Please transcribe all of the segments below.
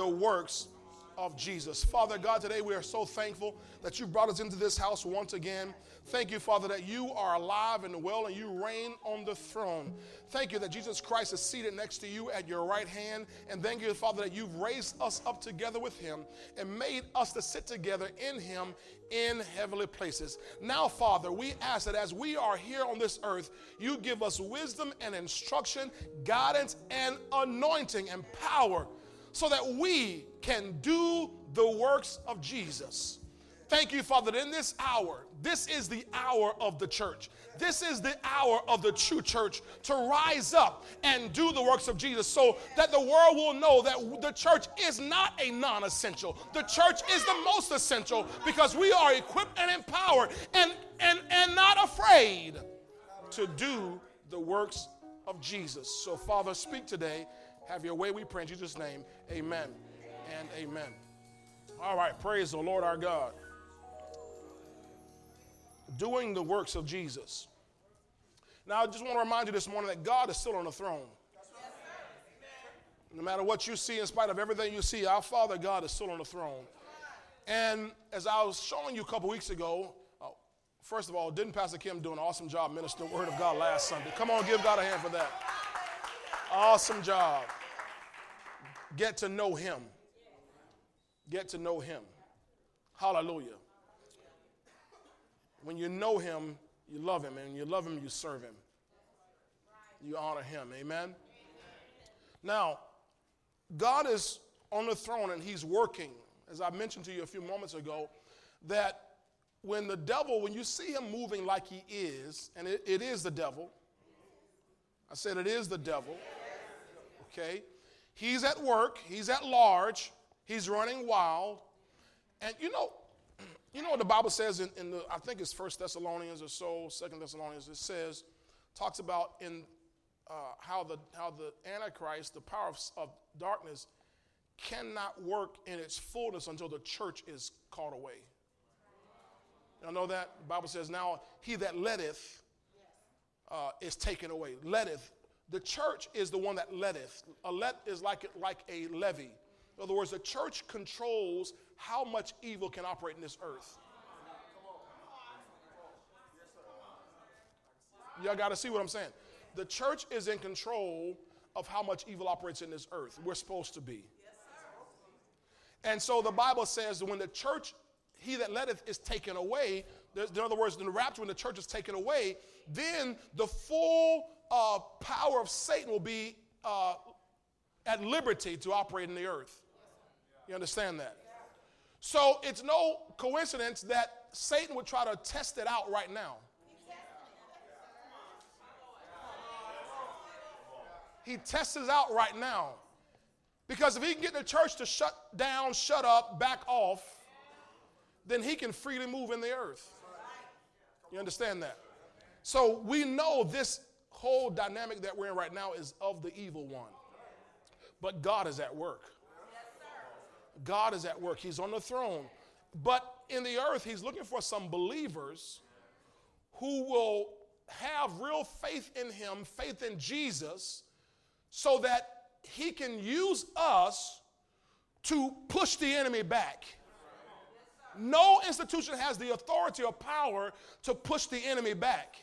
the works of Jesus. Father God, today we are so thankful that you brought us into this house once again. Thank you, Father, that you are alive and well and you reign on the throne. Thank you that Jesus Christ is seated next to you at your right hand. And thank you, Father, that you've raised us up together with him and made us to sit together in him in heavenly places. Now, Father, we ask that as we are here on this earth, you give us wisdom and instruction, guidance and anointing and power so that we can do the works of Jesus. Thank you, Father, that in this hour, this is the hour of the church. This is the hour of the true church to rise up and do the works of Jesus so that the world will know that the church is not a non essential. The church is the most essential because we are equipped and empowered and, and, and not afraid to do the works of Jesus. So, Father, speak today. Have your way, we pray in Jesus' name. Amen and amen. All right, praise the Lord our God. Doing the works of Jesus. Now, I just want to remind you this morning that God is still on the throne. No matter what you see, in spite of everything you see, our Father God is still on the throne. And as I was showing you a couple weeks ago, uh, first of all, didn't Pastor Kim do an awesome job ministering the Word of God last Sunday? Come on, give God a hand for that. Awesome job. Get to know Him. Get to know Him. Hallelujah. When you know Him, you love Him. And you love Him, you serve Him. You honor Him. Amen? Now, God is on the throne and He's working. As I mentioned to you a few moments ago, that when the devil, when you see him moving like he is, and it, it is the devil, I said it is the devil, okay? He's at work, he's at large, he's running wild. And you know, you know what the Bible says in, in the, I think it's First Thessalonians or so, Second Thessalonians, it says, talks about in uh, how the how the Antichrist, the power of, of darkness, cannot work in its fullness until the church is caught away. Y'all know that? The Bible says, now he that letteth uh, is taken away. Letteth. The church is the one that letteth. A let is like, like a levee. In other words, the church controls how much evil can operate in this earth. Y'all got to see what I'm saying. The church is in control of how much evil operates in this earth. We're supposed to be. And so the Bible says that when the church, he that letteth, is taken away, in other words, in the rapture, when the church is taken away, then the full uh, power of Satan will be uh, at liberty to operate in the earth. You understand that? So it's no coincidence that Satan would try to test it out right now. He tests it out right now. Because if he can get the church to shut down, shut up, back off, then he can freely move in the earth. You understand that? So we know this whole dynamic that we're in right now is of the evil one. But God is at work. God is at work. He's on the throne. But in the earth, He's looking for some believers who will have real faith in Him, faith in Jesus, so that He can use us to push the enemy back. No institution has the authority or power to push the enemy back.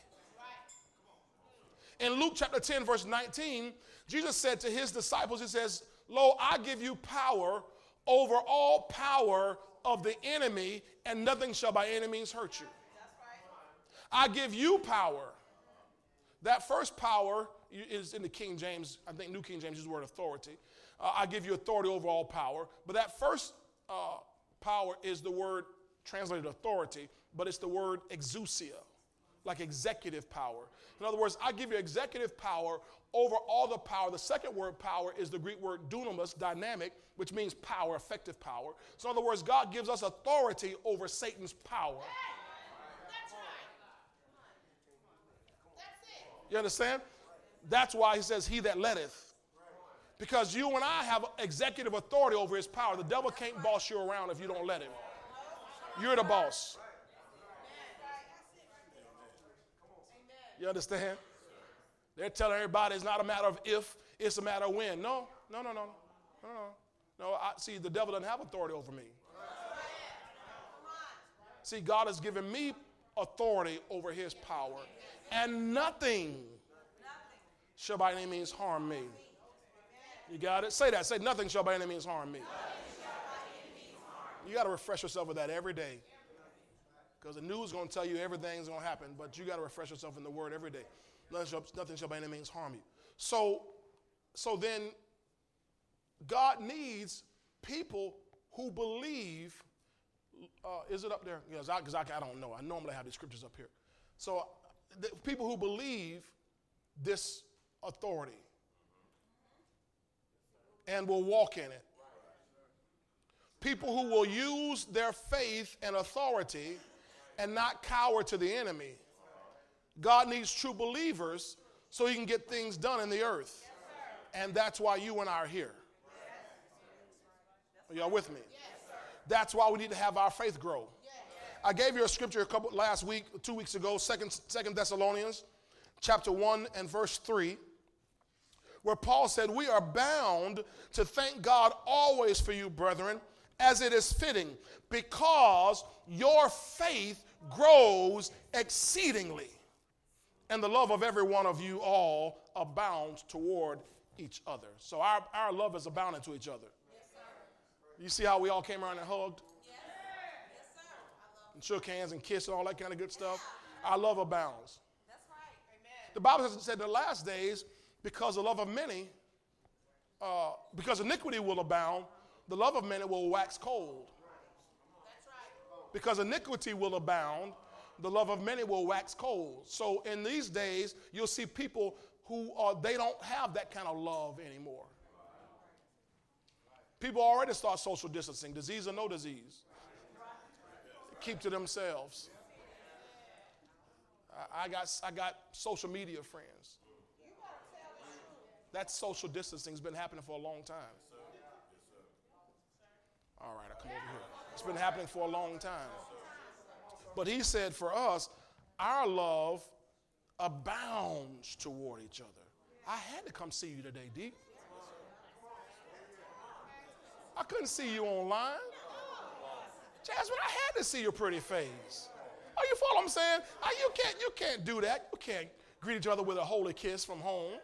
In Luke chapter 10, verse 19, Jesus said to his disciples, He says, Lo, I give you power over all power of the enemy, and nothing shall by any means hurt you. I give you power. That first power is in the King James, I think New King James uses the word authority. Uh, I give you authority over all power. But that first uh, power is the word translated authority, but it's the word exousia, like executive power. In other words, I give you executive power over all the power. The second word power is the Greek word dunamis, dynamic, which means power, effective power. So, in other words, God gives us authority over Satan's power. You understand? That's why he says, He that letteth. Because you and I have executive authority over his power. The devil can't boss you around if you don't let him. You're the boss. You understand? They're telling everybody it's not a matter of if, it's a matter of when. No, no, no, no, no, no. No, I, see, the devil doesn't have authority over me. See, God has given me authority over his power, and nothing shall by any means harm me. You got it? Say that. Say, nothing shall by any means harm me. You got to refresh yourself with that every day. Because the news is going to tell you everything's going to happen, but you got to refresh yourself in the word every day. Nothing shall, nothing shall by any means harm you. So, so then God needs people who believe. Uh, is it up there? Because I, I, I don't know. I normally have the scriptures up here. So, the people who believe this authority and will walk in it. People who will use their faith and authority and not cower to the enemy. God needs true believers so he can get things done in the earth. And that's why you and I are here. Are y'all with me? That's why we need to have our faith grow. I gave you a scripture a couple last week, two weeks ago, second, second Thessalonians, chapter 1 and verse 3, where Paul said, We are bound to thank God always for you, brethren, as it is fitting, because your faith grows exceedingly, and the love of every one of you all abounds toward each other. So our, our love is abounding to each other. you see how we all came around and hugged? and shook hands and kissed and all that kind of good stuff. Our love abounds. The Bible said the last days, because the love of many, uh, because iniquity will abound, the love of many will wax cold. Because iniquity will abound, the love of many will wax cold. So in these days, you'll see people who are, they don't have that kind of love anymore. People already start social distancing, disease or no disease. Keep to themselves. I got, I got social media friends. That social distancing has been happening for a long time. All right, I come over here. It's been happening for a long time. But he said for us, our love abounds toward each other. I had to come see you today, Deep. I couldn't see you online. Jasmine, I had to see your pretty face. Oh, you follow what I'm saying? You can't, you can't do that. You can't greet each other with a holy kiss from home.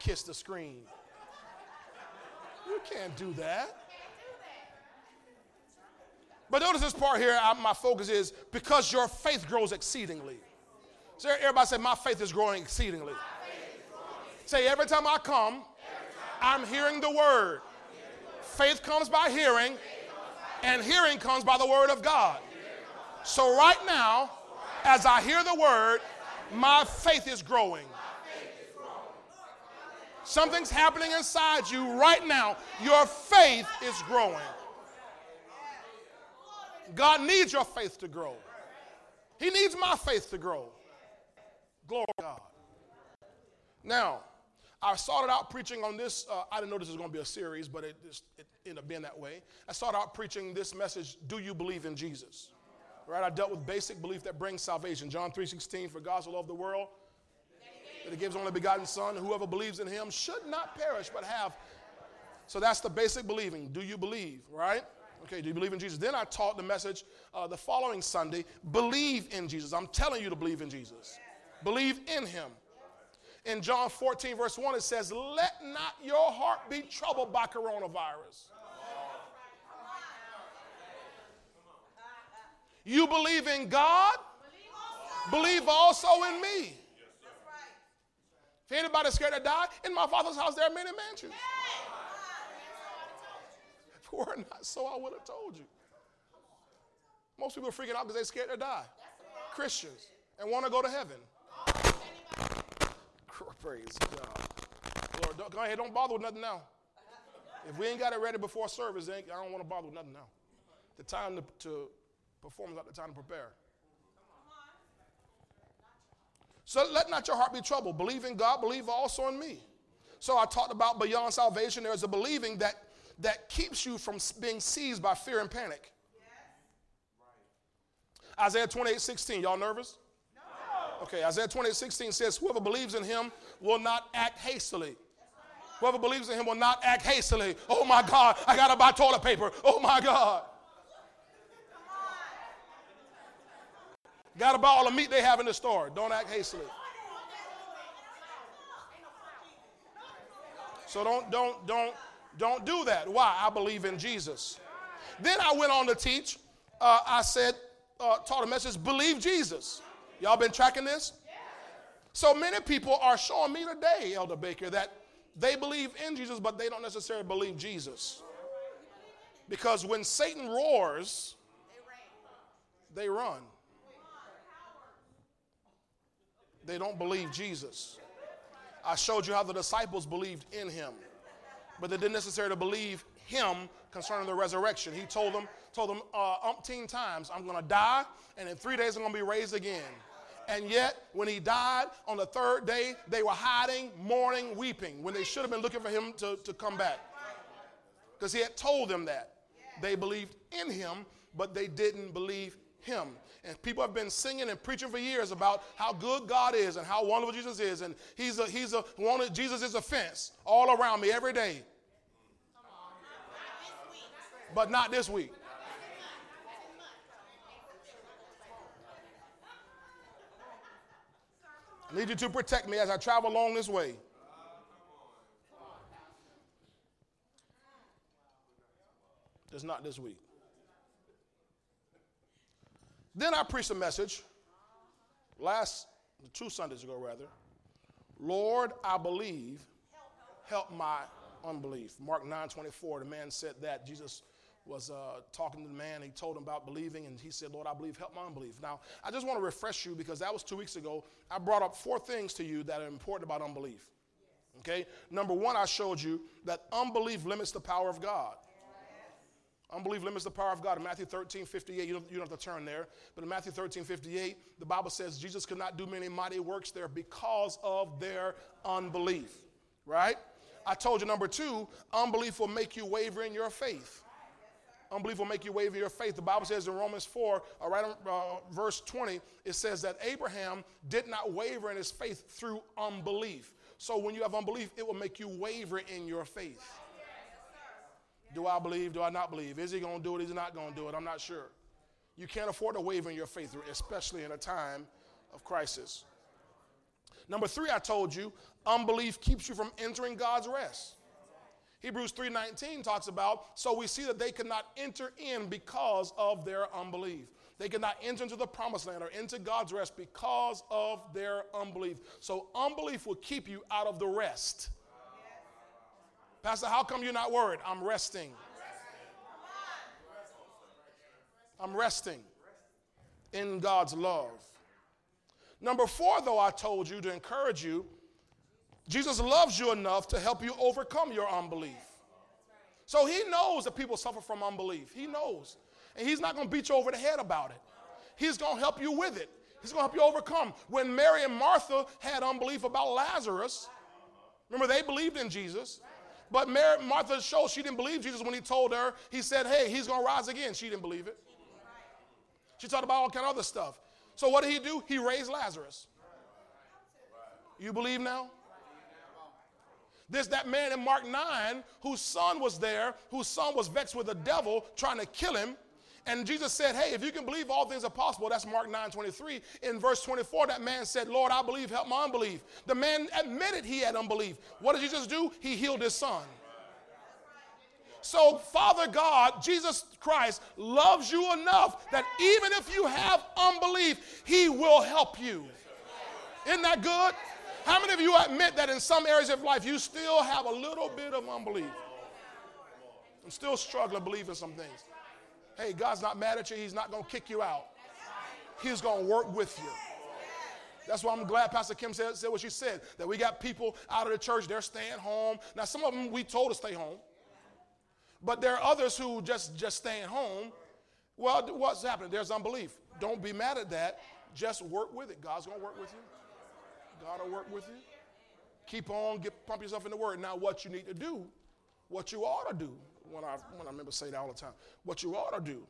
Kiss the screen. You can't do that. But notice this part here, I, my focus is because your faith grows exceedingly. So everybody say, My faith is growing exceedingly. Say, every time I come, I'm hearing the word. Faith comes by hearing, and hearing comes by the word of God. So, right now, as I hear the word, my faith is growing. Something's happening inside you right now. Your faith is growing. God needs your faith to grow. He needs my faith to grow. Glory to God. Now, I started out preaching on this. Uh, I didn't know this was going to be a series, but it, just, it ended up being that way. I started out preaching this message Do you believe in Jesus? Right? I dealt with basic belief that brings salvation. John 3.16, for God so loved the world that he gives only begotten Son. Whoever believes in him should not perish, but have. So that's the basic believing. Do you believe, right? Okay, do you believe in Jesus? Then I taught the message uh, the following Sunday believe in Jesus. I'm telling you to believe in Jesus. Believe in him. In John 14, verse 1, it says, Let not your heart be troubled by coronavirus. You believe in God, believe also in me. If anybody's scared to die, in my father's house there are many mansions. If it were not so, I would have told you. Most people are freaking out because they're scared to die. Christians and want to go to heaven. Praise God. Lord, don't, go ahead, don't bother with nothing now. If we ain't got it ready before service, I don't want to bother with nothing now. The time to, to perform is not the time to prepare. So let not your heart be troubled. Believe in God, believe also in me. So I talked about beyond salvation, there's a believing that, that keeps you from being seized by fear and panic. Yes. Right. Isaiah 28 16. Y'all nervous? No. Okay, Isaiah 28 16 says, Whoever believes in him will not act hastily. Whoever believes in him will not act hastily. Oh my God, I got to buy toilet paper. Oh my God. Got to buy all the meat they have in the store. Don't act hastily. So don't, don't, don't, don't do that. Why? I believe in Jesus. Then I went on to teach. Uh, I said, uh, taught a message, believe Jesus. Y'all been tracking this? So many people are showing me today, Elder Baker, that they believe in Jesus, but they don't necessarily believe Jesus. Because when Satan roars, they run. They don't believe Jesus. I showed you how the disciples believed in him, but they didn't necessarily believe him concerning the resurrection. He told them, told them uh, umpteen times, I'm going to die, and in three days I'm going to be raised again. And yet, when he died on the third day, they were hiding, mourning, weeping, when they should have been looking for him to, to come back. Because he had told them that. They believed in him, but they didn't believe him. And people have been singing and preaching for years about how good God is and how wonderful Jesus is. And he's a, he's a, one, Jesus is a fence all around me every day. But not this week. I need you to protect me as I travel along this way. Just not this week. Then I preached a message last two Sundays ago, rather. Lord, I believe, help my unbelief. Mark 9 24, the man said that. Jesus was uh, talking to the man. He told him about believing, and he said, Lord, I believe, help my unbelief. Now, I just want to refresh you because that was two weeks ago. I brought up four things to you that are important about unbelief. Okay? Number one, I showed you that unbelief limits the power of God. Unbelief limits the power of God. In Matthew 13, 58, you don't, you don't have to turn there, but in Matthew 13, 58, the Bible says Jesus could not do many mighty works there because of their unbelief, right? I told you, number two, unbelief will make you waver in your faith. Unbelief will make you waver your faith. The Bible says in Romans 4, uh, right on uh, verse 20, it says that Abraham did not waver in his faith through unbelief. So when you have unbelief, it will make you waver in your faith. Do I believe? Do I not believe? Is he going to do it? Is he not going to do it? I'm not sure. You can't afford to waver in your faith, especially in a time of crisis. Number three, I told you, unbelief keeps you from entering God's rest. Hebrews 3:19 talks about, so we see that they could not enter in because of their unbelief. They could not enter into the promised land or into God's rest because of their unbelief. So unbelief will keep you out of the rest. Pastor, how come you're not worried? I'm resting. I'm resting in God's love. Number four, though, I told you to encourage you, Jesus loves you enough to help you overcome your unbelief. So he knows that people suffer from unbelief. He knows. And he's not going to beat you over the head about it. He's going to help you with it. He's going to help you overcome. When Mary and Martha had unbelief about Lazarus, remember they believed in Jesus. But Mary, Martha showed she didn't believe Jesus when he told her, he said, hey, he's going to rise again. She didn't believe it. She talked about all kind of other stuff. So what did he do? He raised Lazarus. You believe now? There's that man in Mark 9 whose son was there, whose son was vexed with the devil trying to kill him. And Jesus said, Hey, if you can believe all things are possible, that's Mark 9 23. In verse 24, that man said, Lord, I believe, help my unbelief. The man admitted he had unbelief. What did Jesus do? He healed his son. So, Father God, Jesus Christ, loves you enough that even if you have unbelief, He will help you. Isn't that good? How many of you admit that in some areas of life you still have a little bit of unbelief? I'm still struggling believing some things. Hey, God's not mad at you. He's not going to kick you out. He's going to work with you. That's why I'm glad Pastor Kim said, said what she said, that we got people out of the church, they're staying home. Now, some of them we told to stay home, but there are others who just, just staying home. Well, what's happening? There's unbelief. Don't be mad at that. Just work with it. God's going to work with you. God will work with you. Keep on, get, pump yourself in the word. Now, what you need to do, what you ought to do, when I, when I remember saying that all the time, what you ought to do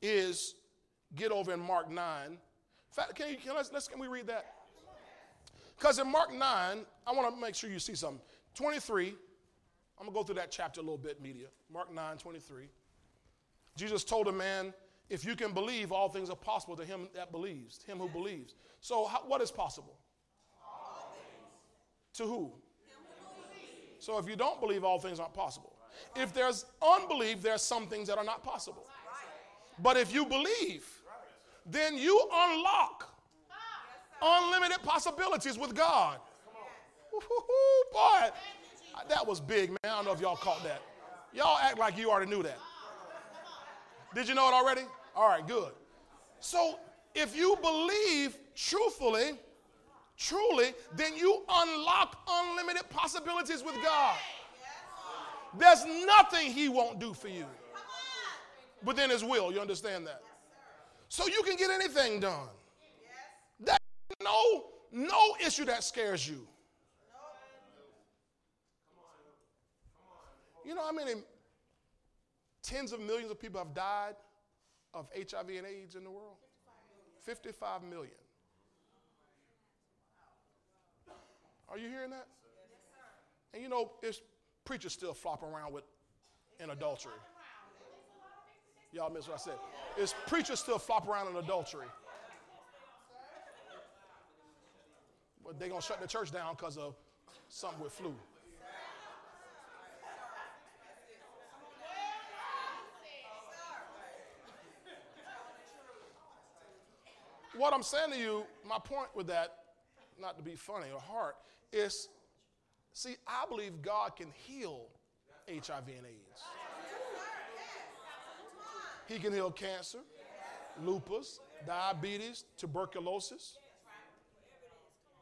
is get over in Mark 9, In fact, can, you, can, let's, let's, can we read that? Because in Mark 9, I want to make sure you see something. 23, I'm going to go through that chapter a little bit, media. Mark 9, 23. Jesus told a man, if you can believe, all things are possible to him that believes, him who believes. So, how, what is possible? To who? So, if you don't believe, all things aren't possible. If there's unbelief, there's some things that are not possible. But if you believe, then you unlock unlimited possibilities with God. Boy, that was big, man. I don't know if y'all caught that. Y'all act like you already knew that. Did you know it already? All right, good. So if you believe truthfully, truly, then you unlock unlimited possibilities with God. There's nothing He won't do for you within His will. You understand that? So you can get anything done. That no no issue that scares you. You know how many tens of millions of people have died of HIV and AIDS in the world? 55 million. Are you hearing that? And you know, it's preachers still flopping around with in adultery. Y'all miss what I said. It's preachers still flop around in adultery. But they're going to shut the church down because of something with flu. What I'm saying to you, my point with that, not to be funny or hard, is see, I believe God can heal HIV and AIDS. He can heal cancer, lupus, diabetes, tuberculosis.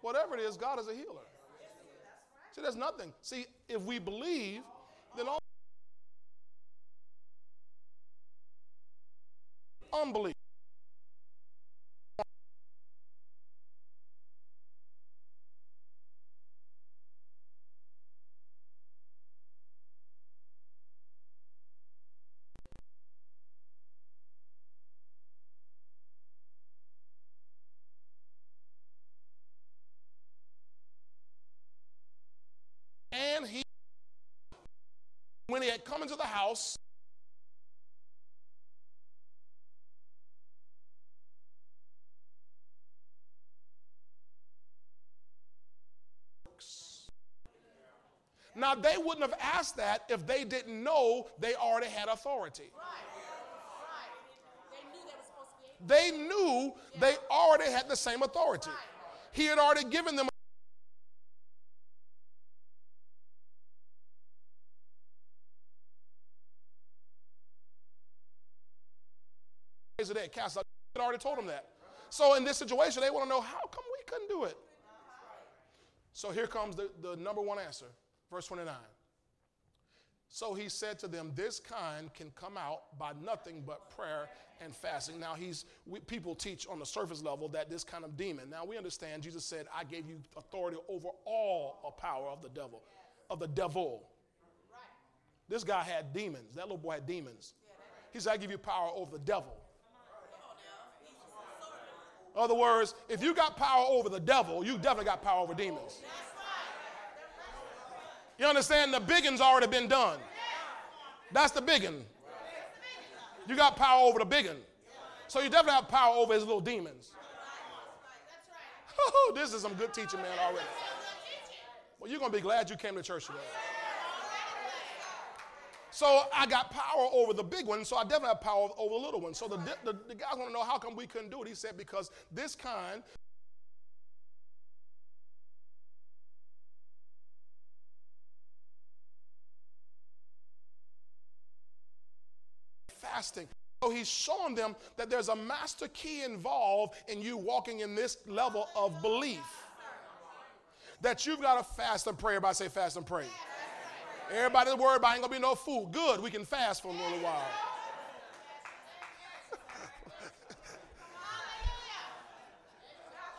Whatever it is, God is a healer. See, there's nothing. See, if we believe, then all unbelief. And he, when he had come into the house, Now, they wouldn't have asked that if they didn't know they already had authority. They knew they already had the same authority. He had already given them of that cast out. Already told them that. So in this situation, they want to know how come we couldn't do it. So here comes the, the number one answer, verse 29. So he said to them, This kind can come out by nothing but prayer and fasting. Now, he's we, people teach on the surface level that this kind of demon. Now we understand Jesus said, I gave you authority over all a power of the devil, of the devil. This guy had demons. That little boy had demons. He said, I give you power over the devil. Other words, if you got power over the devil, you definitely got power over demons. You understand? The biggins already been done. That's the biggin. You got power over the biggin. So you definitely have power over his little demons. this is some good teaching, man, already. Well, you're going to be glad you came to church today. So I got power over the big one, so I definitely have power over the little one. So the, the, the guys want to know how come we couldn't do it. He said, because this kind fasting. So he's showing them that there's a master key involved in you walking in this level of belief. That you've got to fast and pray. Everybody say fast and pray. Everybody's worried about ain't gonna be no food. Good, we can fast for a little while.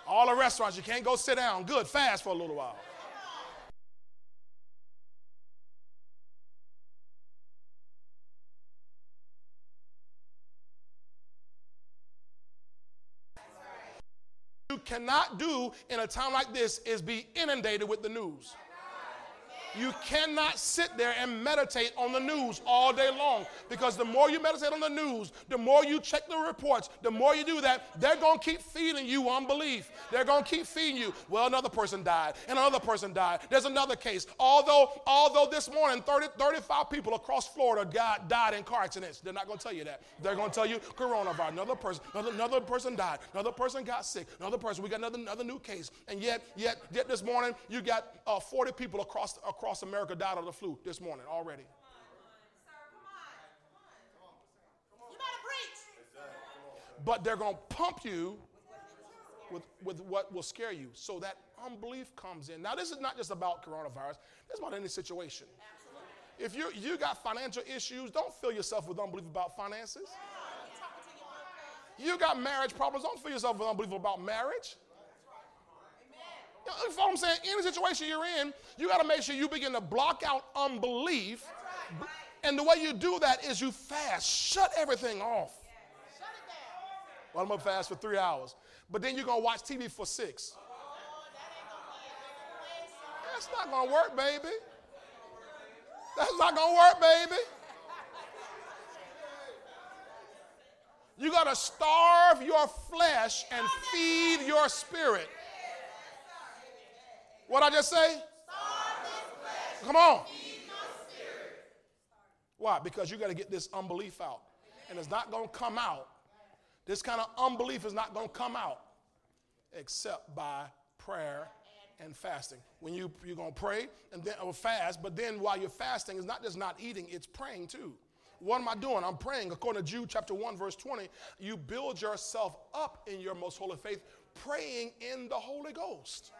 All the restaurants, you can't go sit down. Good, fast for a little while. You cannot do in a time like this is be inundated with the news. You cannot sit there and meditate on the news all day long because the more you meditate on the news, the more you check the reports, the more you do that, they're going to keep feeding you unbelief. They're going to keep feeding you. Well, another person died, and another person died. There's another case. Although, although this morning 30, 35 people across Florida got, died in car accidents, they're not going to tell you that. They're going to tell you coronavirus. Another person, another, another person died. Another person got sick. Another person. We got another, another new case. And yet, yet, yet this morning you got uh, 40 people across across across America died of the flu this morning already. But they're going to pump you with, with what will scare you. So that unbelief comes in. Now, this is not just about coronavirus, it's about any situation. If you you got financial issues, don't fill yourself with unbelief about finances. You got marriage problems, don't fill yourself with unbelief about marriage. Know what I'm saying? Any situation you're in, you got to make sure you begin to block out unbelief. Right. And the way you do that is you fast. Shut everything off. Yeah. Well, I'm going to fast for three hours. But then you're going to watch TV for six. Oh, That's not going to work, baby. That's not going to work, baby. You got to starve your flesh and feed your spirit. What I just say? Come on. Why? Because you got to get this unbelief out. And it's not going to come out. This kind of unbelief is not going to come out except by prayer and fasting. When you, you're going to pray and then or fast, but then while you're fasting, it's not just not eating, it's praying too. What am I doing? I'm praying. According to Jude chapter 1, verse 20, you build yourself up in your most holy faith, praying in the Holy Ghost.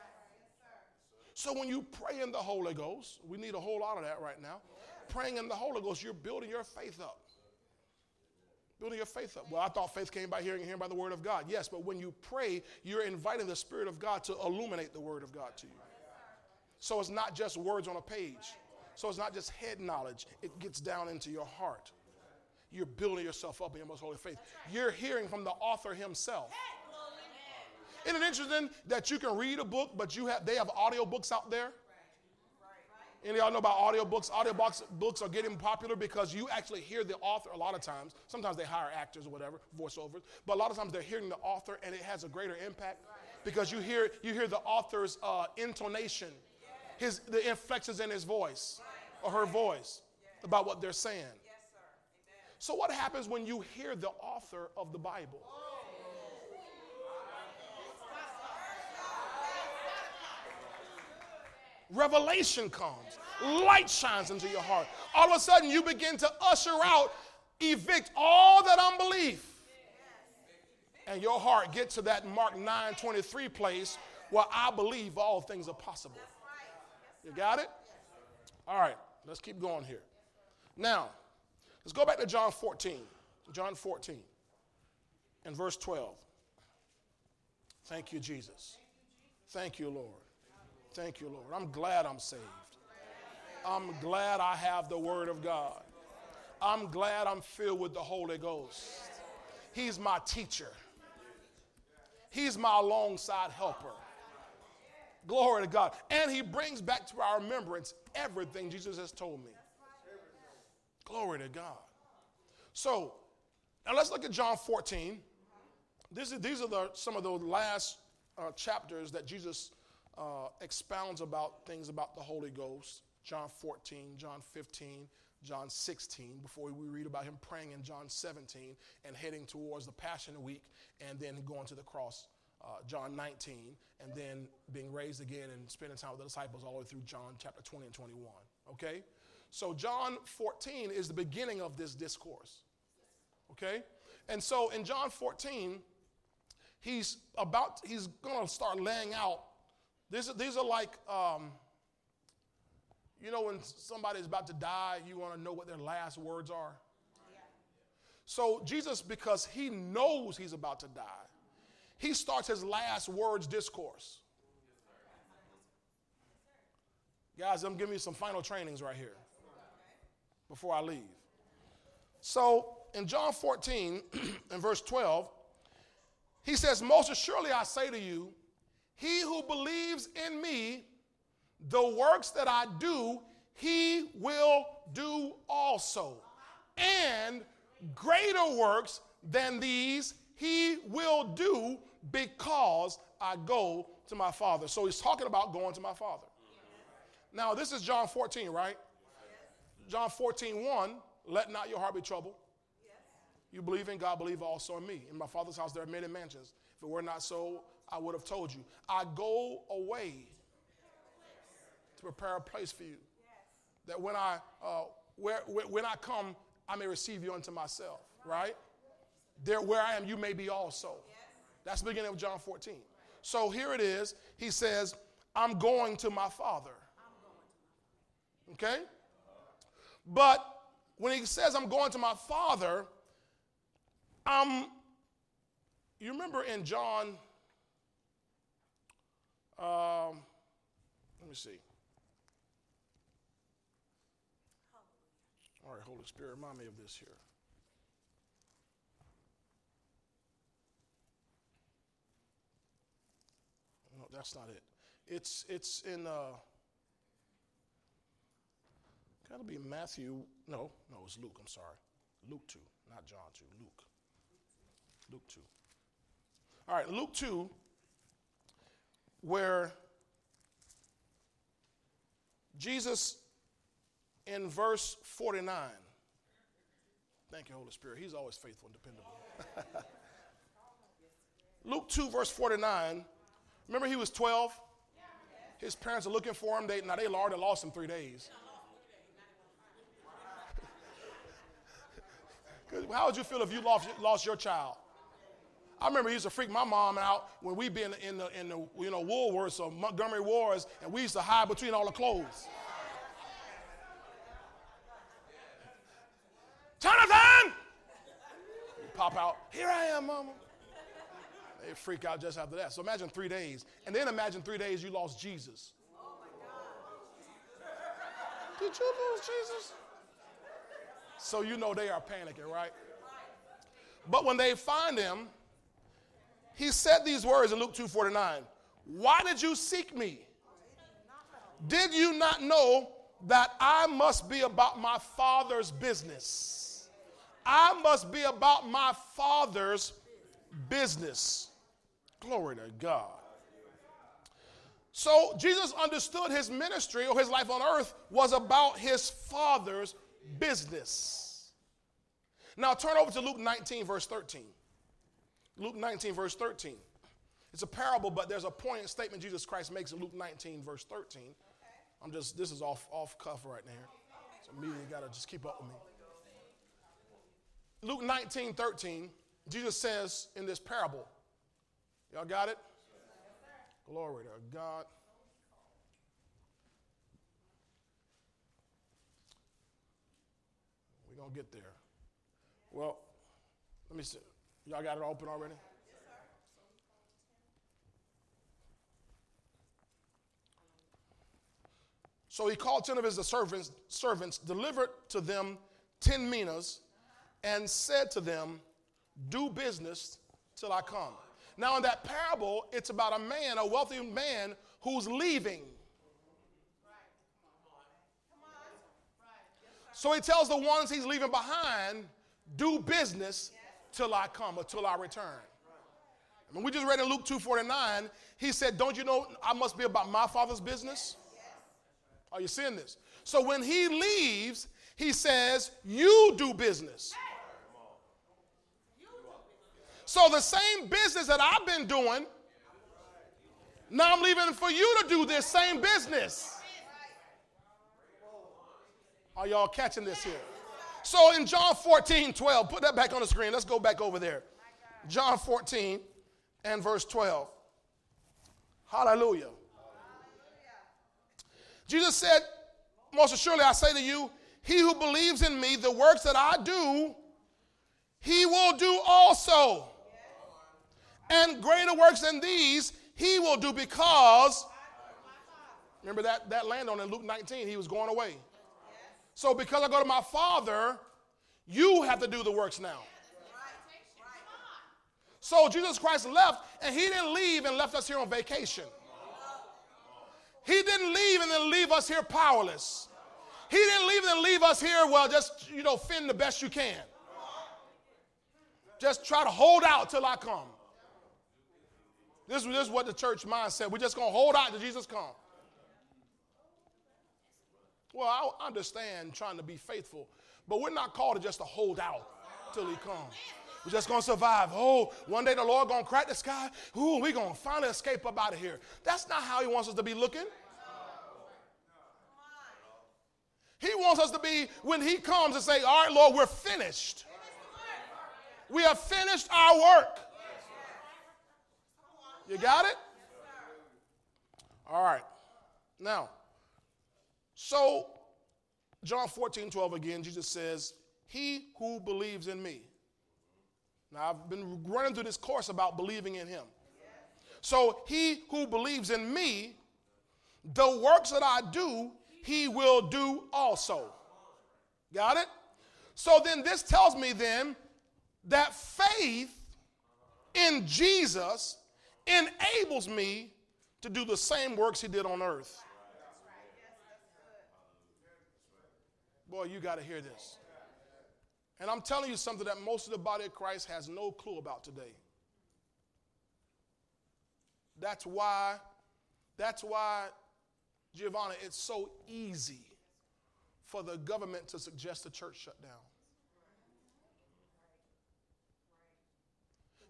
So when you pray in the Holy Ghost, we need a whole lot of that right now. Praying in the Holy Ghost, you're building your faith up. Building your faith up. Well, I thought faith came by hearing and hearing by the word of God. Yes, but when you pray, you're inviting the Spirit of God to illuminate the word of God to you. So it's not just words on a page. So it's not just head knowledge, it gets down into your heart. You're building yourself up in your most holy faith. You're hearing from the author himself. Isn't it interesting that you can read a book, but you have they have audio books out there? Any of y'all know about audio books? Audio books, books are getting popular because you actually hear the author a lot of times. Sometimes they hire actors or whatever, voiceovers, but a lot of times they're hearing the author and it has a greater impact because you hear you hear the author's uh, intonation, his the inflections in his voice or her voice about what they're saying. So what happens when you hear the author of the Bible? Revelation comes, light shines into your heart. All of a sudden, you begin to usher out, evict all that unbelief. And your heart gets to that Mark 9 23 place where I believe all things are possible. You got it? All right, let's keep going here. Now, let's go back to John 14. John 14 and verse 12. Thank you, Jesus. Thank you, Lord. Thank you, Lord. I'm glad I'm saved. I'm glad I have the Word of God. I'm glad I'm filled with the Holy Ghost. He's my teacher, He's my alongside helper. Glory to God. And He brings back to our remembrance everything Jesus has told me. Glory to God. So, now let's look at John 14. This is, these are the, some of the last uh, chapters that Jesus uh, expounds about things about the Holy Ghost. John 14, John 15, John 16, before we read about him praying in John 17 and heading towards the Passion Week and then going to the cross, uh, John 19, and then being raised again and spending time with the disciples all the way through John chapter 20 and 21. Okay? So, John 14 is the beginning of this discourse. Okay? And so, in John 14, he's about, he's going to start laying out these are, these are like, um, you know, when somebody's about to die, you want to know what their last words are. So, Jesus, because he knows he's about to die, he starts his last words discourse. Guys, I'm giving you some final trainings right here before I leave. So, in John 14 and verse 12, He says, Most assuredly I say to you, he who believes in me, the works that I do, he will do also. And greater works than these he will do because I go to my Father. So he's talking about going to my Father. Now, this is John 14, right? John 14, 1, let not your heart be troubled. You believe in God, believe also in me. In my Father's house there are many mansions. If it were not so, I would have told you. I go away to prepare a place for you. That when I, uh, where, when I come, I may receive you unto myself, right? There, where I am, you may be also. That's the beginning of John 14. So here it is. He says, I'm going to my Father. Okay? But when he says, I'm going to my Father, I'm, you remember in John, um, let me see. All right, Holy Spirit, remind me of this here. No, that's not it. It's it's in uh gotta be Matthew. No, no, it's Luke, I'm sorry. Luke 2, not John 2, Luke. Luke 2. All right, Luke 2, where Jesus in verse 49. Thank you, Holy Spirit. He's always faithful and dependable. Luke 2, verse 49. Remember, he was 12? His parents are looking for him. They, now, they already lost him three days. How would you feel if you lost, lost your child? I remember he used to freak my mom out when we be in the, in the, you know, Woolworths or Montgomery Wards, and we used to hide between all the clothes. Jonathan! pop out, here I am, mama. They freak out just after that. So imagine three days. And then imagine three days you lost Jesus. Did you lose Jesus? So you know they are panicking, right? But when they find him, he said these words in Luke 2:49. Why did you seek me? Did you not know that I must be about my father's business? I must be about my Father's business. Glory to God. So Jesus understood his ministry or his life on earth was about his Father's business. Now turn over to Luke 19, verse 13. Luke 19, verse 13. It's a parable, but there's a poignant statement Jesus Christ makes in Luke 19, verse 13. I'm just, this is off, off cuff right now. So me, you got to just keep up with me. Luke 19, 13, Jesus says in this parable, y'all got it? Glory to God. We're to get there. Well, let me see. Y'all got it open already? So he called ten of his servants, servants, delivered to them ten minas and said to them, Do business till I come. Now, in that parable, it's about a man, a wealthy man, who's leaving. So he tells the ones he's leaving behind, do business till I come or till I return. I mean, we just read in Luke 2.49, he said, don't you know I must be about my father's business? Are you seeing this? So when he leaves, he says, you do business. So the same business that I've been doing, now I'm leaving for you to do this same business. Are y'all catching this here? So in John 14, 12, put that back on the screen. Let's go back over there. John 14 and verse 12. Hallelujah. Jesus said, Most assuredly I say to you, he who believes in me, the works that I do, he will do also and greater works than these he will do because remember that, that landowner in Luke 19, he was going away. So because I go to my father, you have to do the works now. So Jesus Christ left, and he didn't leave and left us here on vacation. He didn't leave and then leave us here powerless. He didn't leave and then leave us here, well, just, you know, fend the best you can. Just try to hold out till I come. This, this is what the church mindset. We're just going to hold out till Jesus come. Well, I understand trying to be faithful, but we're not called to just to hold out till he comes. We're just gonna survive. Oh, one day the Lord gonna crack the sky. Ooh, we're gonna finally escape up out of here. That's not how He wants us to be looking. He wants us to be when He comes and say, All right, Lord, we're finished. We have finished our work. You got it? All right. Now, so John 14, 12 again, Jesus says, He who believes in me. Now, I've been running through this course about believing in him. So, he who believes in me, the works that I do, he will do also. Got it? So then this tells me then that faith in Jesus enables me to do the same works he did on earth. Boy, you got to hear this. And I'm telling you something that most of the body of Christ has no clue about today. That's why, that's why, Giovanna, it's so easy for the government to suggest the church shut down.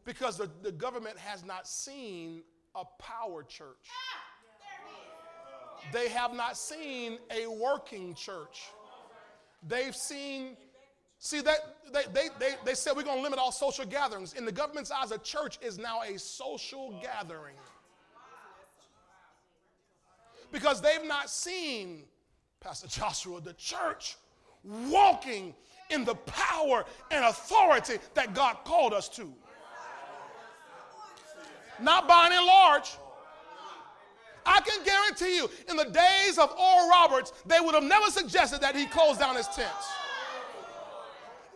Because the, the government has not seen a power church. They have not seen a working church. They've seen See, that they, they, they, they said we're going to limit all social gatherings. In the government's eyes, a church is now a social gathering. Because they've not seen, Pastor Joshua, the church walking in the power and authority that God called us to. Not by and large. I can guarantee you, in the days of Oral Roberts, they would have never suggested that he closed down his tents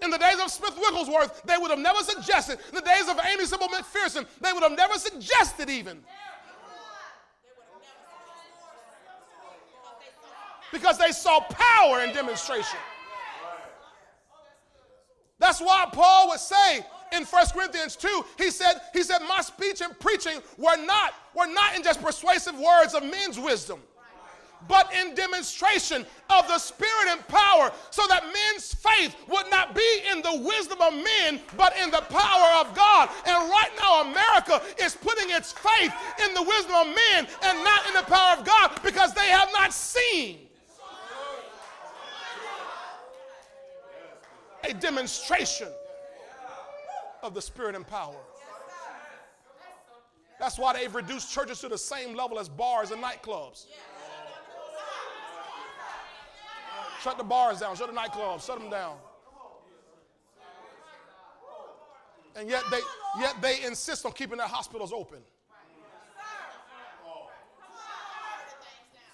in the days of Smith Wigglesworth, they would have never suggested. In the days of Aimee Semple McPherson, they would have never suggested even. Because they saw power in demonstration. That's why Paul would say in 1 Corinthians 2, he said, he said, My speech and preaching were not, were not in just persuasive words of men's wisdom but in demonstration of the Spirit and power, so that men's faith would not be in the wisdom of men, but in the power of God. And right now, America is putting its faith in the wisdom of men and not in the power of God because they have not seen a demonstration of the Spirit and power. That's why they've reduced churches to the same level as bars and nightclubs. Shut the bars down, shut the nightclubs, shut them down. And yet they, yet they insist on keeping their hospitals open.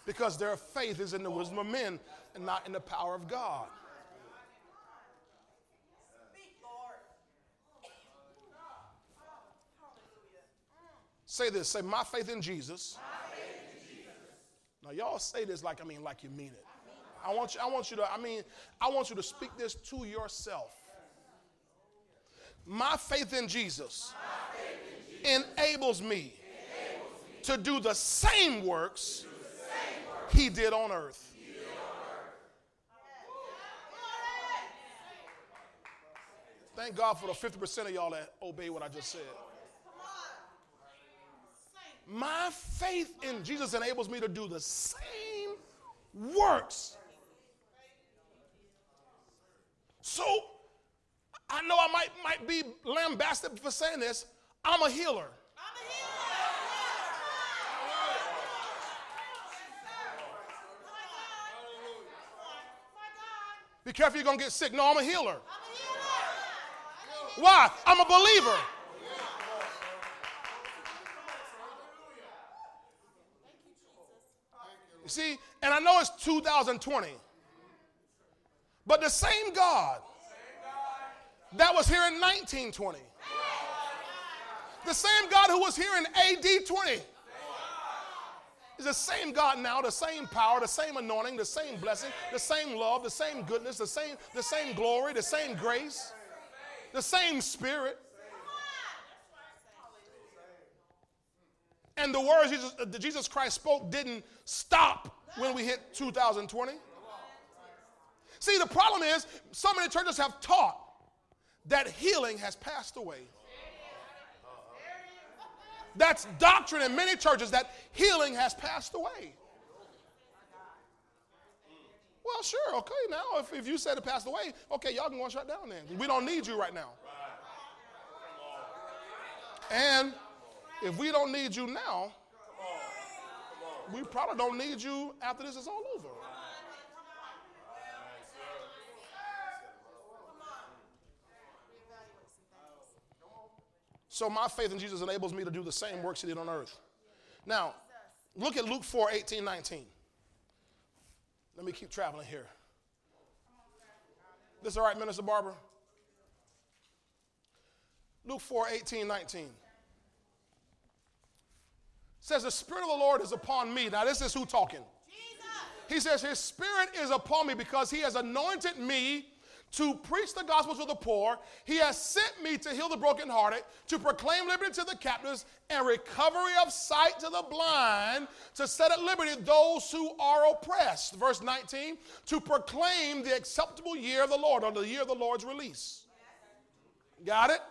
Because their faith is in the wisdom of men and not in the power of God. Say this. Say, my faith in Jesus. Faith in Jesus. Now, y'all say this like I mean, like you mean it. I want you, I want you to, I mean, I want you to speak this to yourself. My faith in Jesus, faith in Jesus enables, me enables me to do the same works, the same works he did on earth. Thank God for the 50% of y'all that obey what I just said. My faith in Jesus enables me to do the same works so I know I might, might be lambasted for saying this. I'm a healer. Be careful, you're going to get sick. No, I'm a healer. Why? I'm a believer. You see, and I know it's 2020. But the same God that was here in 1920 The same God who was here in AD 20 is the same God now, the same power, the same anointing, the same blessing, the same love, the same goodness, the same, the same glory, the same grace, the same spirit. And the words Jesus, Jesus Christ spoke didn't stop when we hit 2020. See, the problem is so many churches have taught that healing has passed away. That's doctrine in many churches that healing has passed away. Well, sure, okay, now if, if you said it passed away, okay, y'all can go shut down then. We don't need you right now. And if we don't need you now, we probably don't need you after this is all over. So my faith in Jesus enables me to do the same works he did on earth. Now, look at Luke 4 18, 19. Let me keep traveling here. This is all right, Minister Barber? Luke 4 18, 19 says, The Spirit of the Lord is upon me. Now, this is who talking. He says, His Spirit is upon me because He has anointed me to preach the gospel to the poor. He has sent me to heal the brokenhearted, to proclaim liberty to the captives, and recovery of sight to the blind, to set at liberty those who are oppressed. Verse 19, to proclaim the acceptable year of the Lord, or the year of the Lord's release. Got it?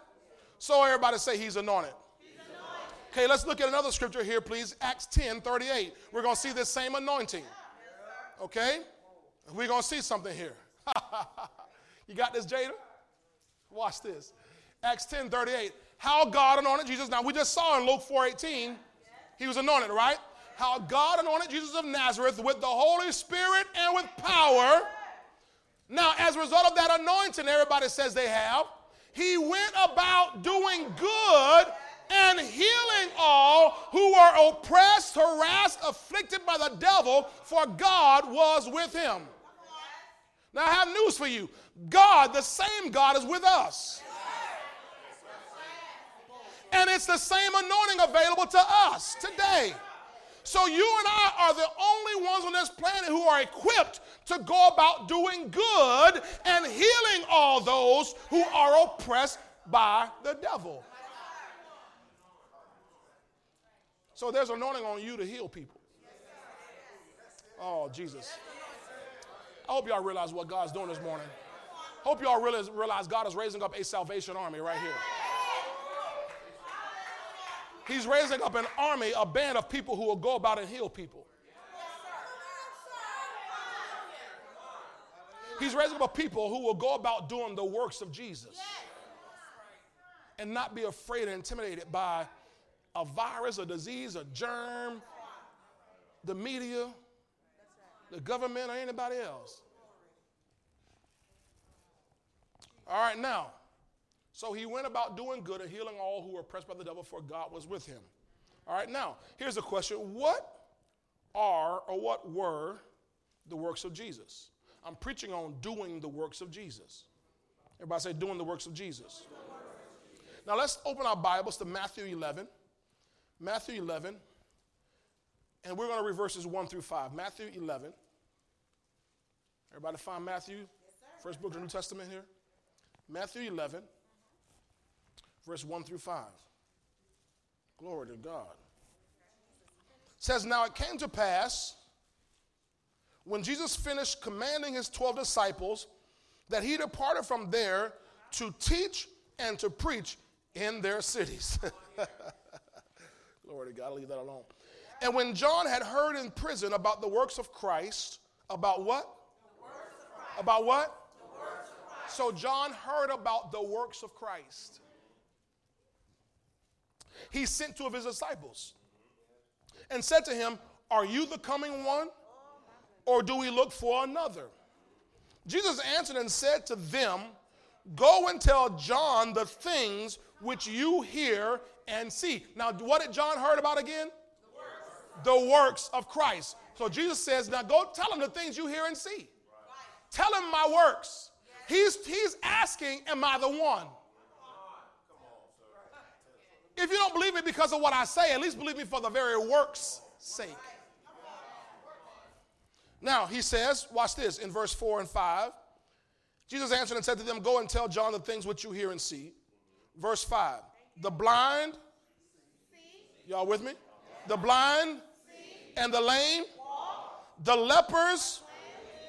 So everybody say he's anointed. Okay, let's look at another scripture here, please. Acts 10 38. We're going to see this same anointing. Okay? We're going to see something here. you got this, Jada? Watch this. Acts 10 38. How God anointed Jesus. Now, we just saw in Luke 4 18, he was anointed, right? How God anointed Jesus of Nazareth with the Holy Spirit and with power. Now, as a result of that anointing, everybody says they have, he went about doing good and healing all who were oppressed, harassed, afflicted by the devil, for God was with him. Now, I have news for you God, the same God, is with us. And it's the same anointing available to us today. So, you and I are the only ones on this planet who are equipped to go about doing good and healing all those who are oppressed by the devil. So there's anointing on you to heal people. Oh, Jesus. I hope y'all realize what God's doing this morning. Hope y'all realize, realize God is raising up a salvation army right here. He's raising up an army, a band of people who will go about and heal people. He's raising up people who will go about doing the works of Jesus and not be afraid and intimidated by a virus, a disease, a germ, the media, the government, or anybody else. All right, now, so he went about doing good and healing all who were oppressed by the devil, for God was with him. All right, now, here's a question What are or what were the works of Jesus? I'm preaching on doing the works of Jesus. Everybody say, doing the works of Jesus. Now, let's open our Bibles to Matthew 11. Matthew 11, and we're going to read verses 1 through 5. Matthew 11. Everybody find Matthew? Yes, First book of the New Testament here. Matthew 11, verse 1 through 5. Glory to God. It says, Now it came to pass when Jesus finished commanding his 12 disciples that he departed from there to teach and to preach in their cities. Glory to God, I'll leave that alone. And when John had heard in prison about the works of Christ, about what? About what? So John heard about the works of Christ. He sent two of his disciples and said to him, Are you the coming one? Or do we look for another? Jesus answered and said to them, Go and tell John the things which you hear and see. Now, what did John heard about again? The works, the works of Christ. So Jesus says, now go tell him the things you hear and see. Right. Tell him my works. He's, he's asking, am I the one? If you don't believe me because of what I say, at least believe me for the very work's sake. Now, he says, watch this in verse 4 and 5. Jesus answered and said to them, Go and tell John the things which you hear and see. Verse 5 The blind, y'all with me? The blind and the lame, the lepers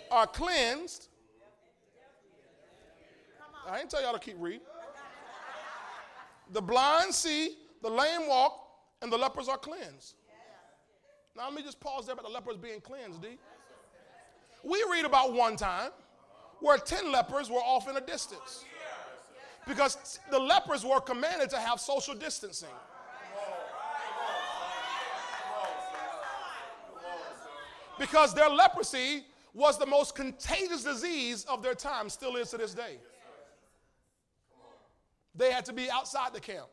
are cleansed. I ain't tell y'all to keep reading. The blind see, the lame walk, and the lepers are cleansed. Now, let me just pause there about the lepers being cleansed, D. We read about one time where 10 lepers were off in a distance because the lepers were commanded to have social distancing. Because their leprosy was the most contagious disease of their time, still is to this day. They had to be outside the camp.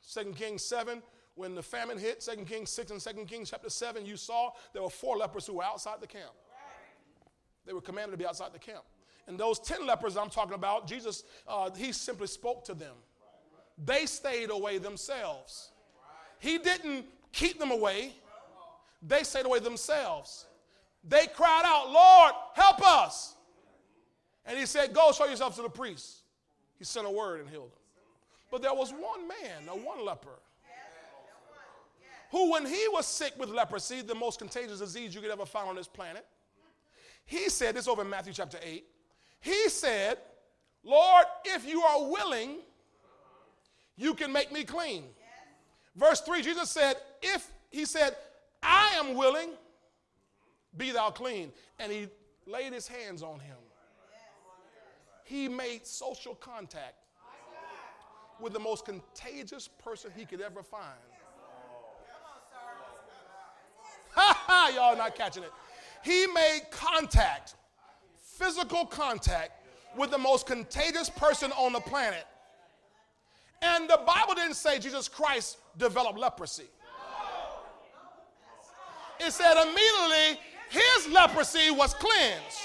Second Kings 7, when the famine hit, Second Kings 6 and Second Kings chapter 7, you saw there were four lepers who were outside the camp. They were commanded to be outside the camp. And those 10 lepers I'm talking about, Jesus, uh, he simply spoke to them. They stayed away themselves. He didn't keep them away, they stayed away themselves. They cried out, Lord, help us. And he said, Go show yourself to the priest. He sent a word and healed them. But there was one man, a one leper, who, when he was sick with leprosy, the most contagious disease you could ever find on this planet, he said, this over in Matthew chapter 8, he said, Lord, if you are willing, you can make me clean. Verse 3, Jesus said, if he said, I am willing, be thou clean. And he laid his hands on him. He made social contact with the most contagious person he could ever find. Ha ha, y'all not catching it. He made contact, physical contact, with the most contagious person on the planet. And the Bible didn't say Jesus Christ developed leprosy. It said immediately his leprosy was cleansed.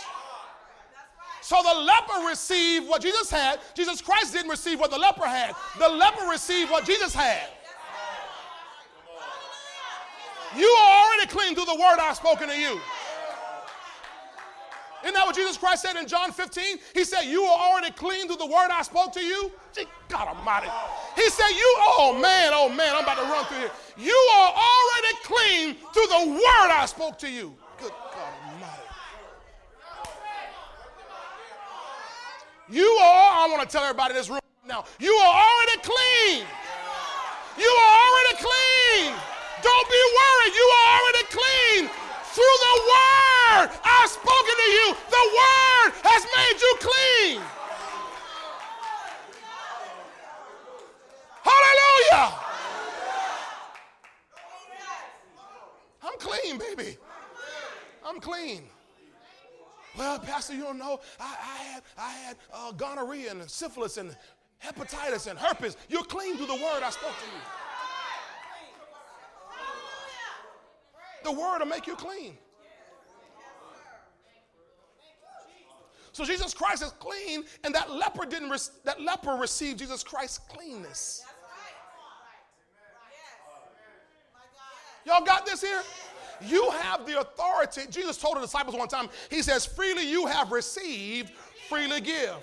So the leper received what Jesus had. Jesus Christ didn't receive what the leper had. The leper received what Jesus had. You are already clean through the word I've spoken to you. Isn't that what Jesus Christ said in John 15? He said, You are already clean through the word I spoke to you. God Almighty. He said, You, oh man, oh man, I'm about to run through here. You are already clean through the word I spoke to you. Good God Almighty. You are, I want to tell everybody in this room now, you are already clean. You are already clean. Don't be worried. You are already clean through the word I've spoken to you. The word has made you clean. Hallelujah. I'm clean, baby. I'm clean. Well, Pastor, you don't know. I, I had, I had uh, gonorrhea and syphilis and hepatitis and herpes. You're clean through the word I spoke to you. The word will make you clean. So Jesus Christ is clean, and that leper didn't. Re- that leper received Jesus Christ's cleanness. Y'all got this here? You have the authority. Jesus told the disciples one time, He says, freely you have received, freely give.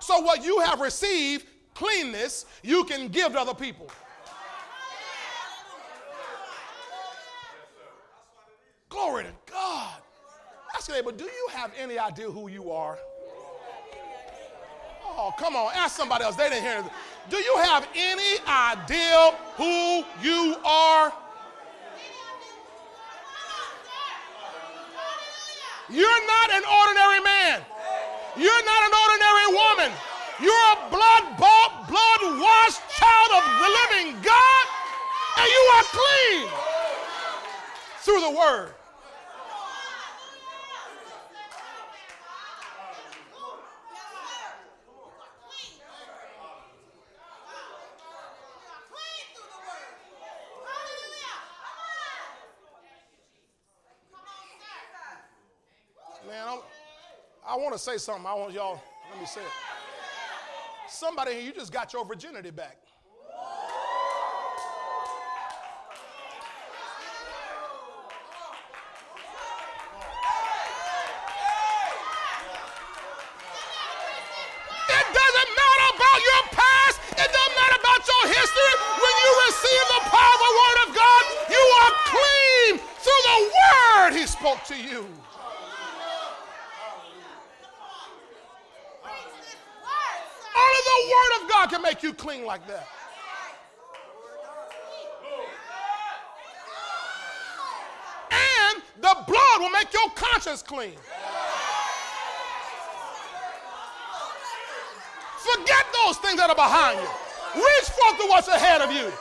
So, what you have received, cleanness, you can give to other people. Glory to God. Ask your neighbor, do you have any idea who you are? Oh, come on, ask somebody else. They didn't hear it. Do you have any idea who you are? You're not an ordinary man. You're not an ordinary woman. You're a blood bought, blood washed child of the living God, and you are clean through the word. I want to say something. I want y'all, let me say it. Somebody here, you just got your virginity back. Like that. And the blood will make your conscience clean. Forget those things that are behind you. Reach forth to what's ahead of you.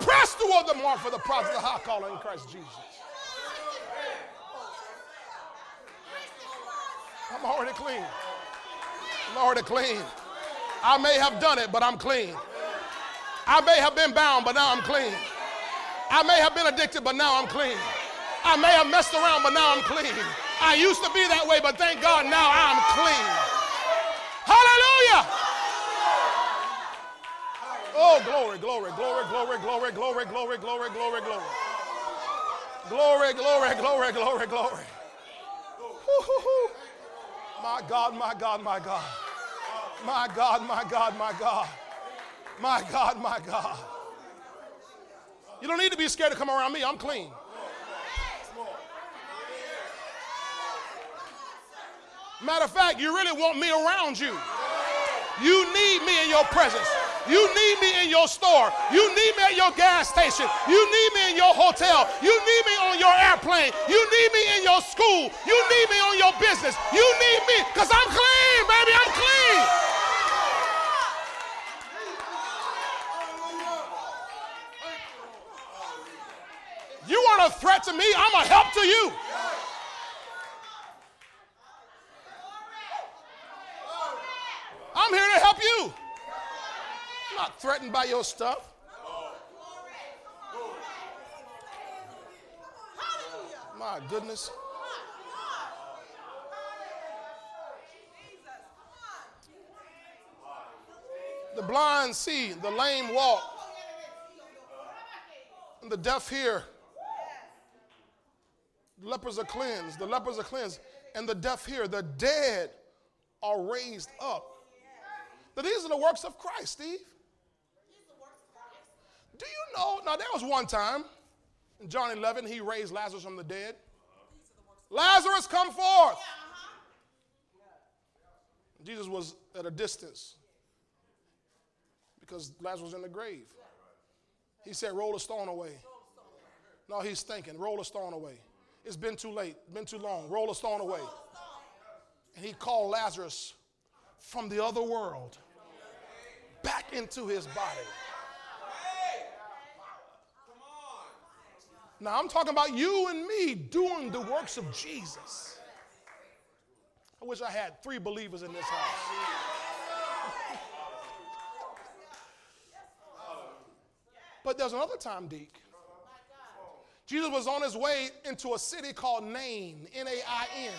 Press toward the mark for the prize of the high calling in Christ Jesus. I'm already clean. I'm already clean. I may have done it, but I'm clean. I may have been bound, but now I'm clean. I may have been addicted, but now I'm clean. I may have messed around, but now I'm clean. I used to be that way, but thank God now I'm clean. Hallelujah. Oh, glory, glory, glory, glory, glory, glory, glory, glory, glory, glory. Glory, glory, glory, glory, glory. My God, my God, my God. My God, my God, my God. My God, my God. You don't need to be scared to come around me. I'm clean. Matter of fact, you really want me around you. You need me in your presence. You need me in your store. You need me at your gas station. You need me in your hotel. You need me on your airplane. You need me in your school. You need me on your business. You need me because I'm clean, baby. I'm clean. A threat to me. I'm a help to you. I'm here to help you. I'm not threatened by your stuff. My goodness. The blind see, the lame walk, and the deaf hear. Lepers are cleansed, the lepers are cleansed, and the deaf hear. The dead are raised up. Now, these are the works of Christ, Steve. Do you know? Now, there was one time in John 11, he raised Lazarus from the dead. Lazarus, come forth. Jesus was at a distance because Lazarus was in the grave. He said, Roll a stone away. No, he's thinking, Roll a stone away. It's been too late, been too long. Roll a stone away. And he called Lazarus from the other world back into his body. Now, I'm talking about you and me doing the works of Jesus. I wish I had three believers in this house. but there's another time, Deke. Jesus was on his way into a city called Nain, N A I N.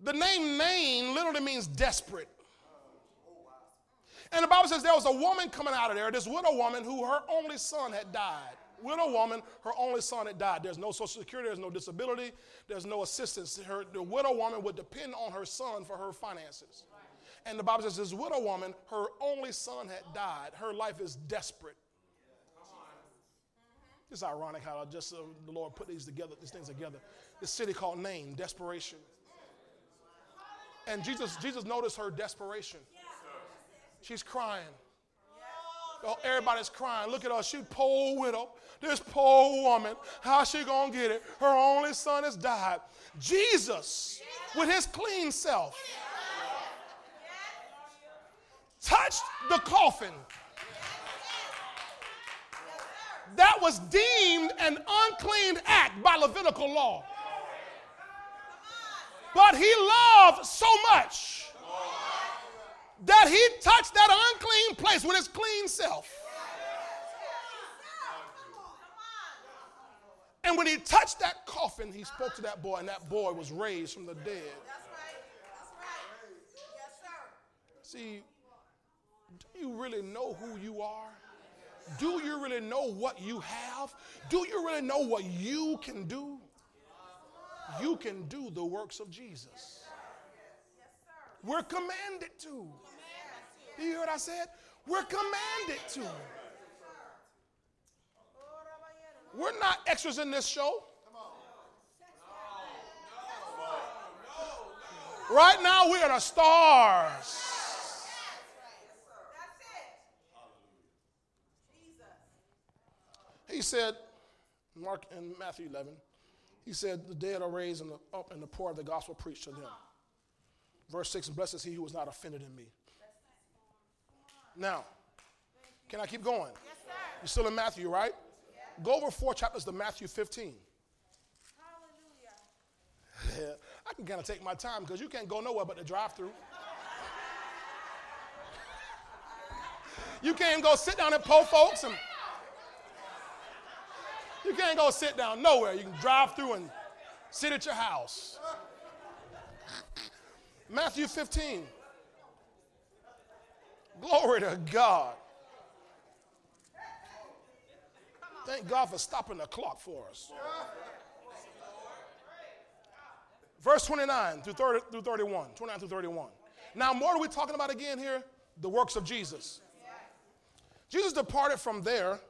The name Nain literally means desperate. And the Bible says there was a woman coming out of there, this widow woman who her only son had died. Widow woman, her only son had died. There's no social security, there's no disability, there's no assistance. Her, the widow woman would depend on her son for her finances. And the Bible says this widow woman, her only son had died. Her life is desperate. It's ironic how just uh, the Lord put these together, these things together. This city called Nain, desperation. And Jesus, Jesus noticed her desperation. She's crying. Oh, everybody's crying. Look at her. She poor widow. This poor woman. How's she gonna get it? Her only son has died. Jesus, with his clean self, touched the coffin. That was deemed an unclean act by Levitical law. But he loved so much that he touched that unclean place with his clean self. And when he touched that coffin, he spoke to that boy, and that boy was raised from the dead. See, do you really know who you are? Do you really know what you have? Do you really know what you can do? You can do the works of Jesus. We're commanded to. You hear what I said? We're commanded to. We're not extras in this show. Right now, we are the stars. He said, Mark in Matthew 11, he said, The dead are raised and the, up, and the poor of the gospel preached to them. Verse 6 And blessed is he who was not offended in me. Now, can I keep going? Yes, sir. You're still in Matthew, right? Go over four chapters to Matthew 15. Hallelujah. I can kind of take my time because you can't go nowhere but the drive through. You can't go sit down and Po Folks and you can't go sit down nowhere. You can drive through and sit at your house. Matthew 15. Glory to God. Thank God for stopping the clock for us. Verse 29 through, 30, through 31. 29 through 31. Now, what are we talking about again here? The works of Jesus. Jesus departed from there,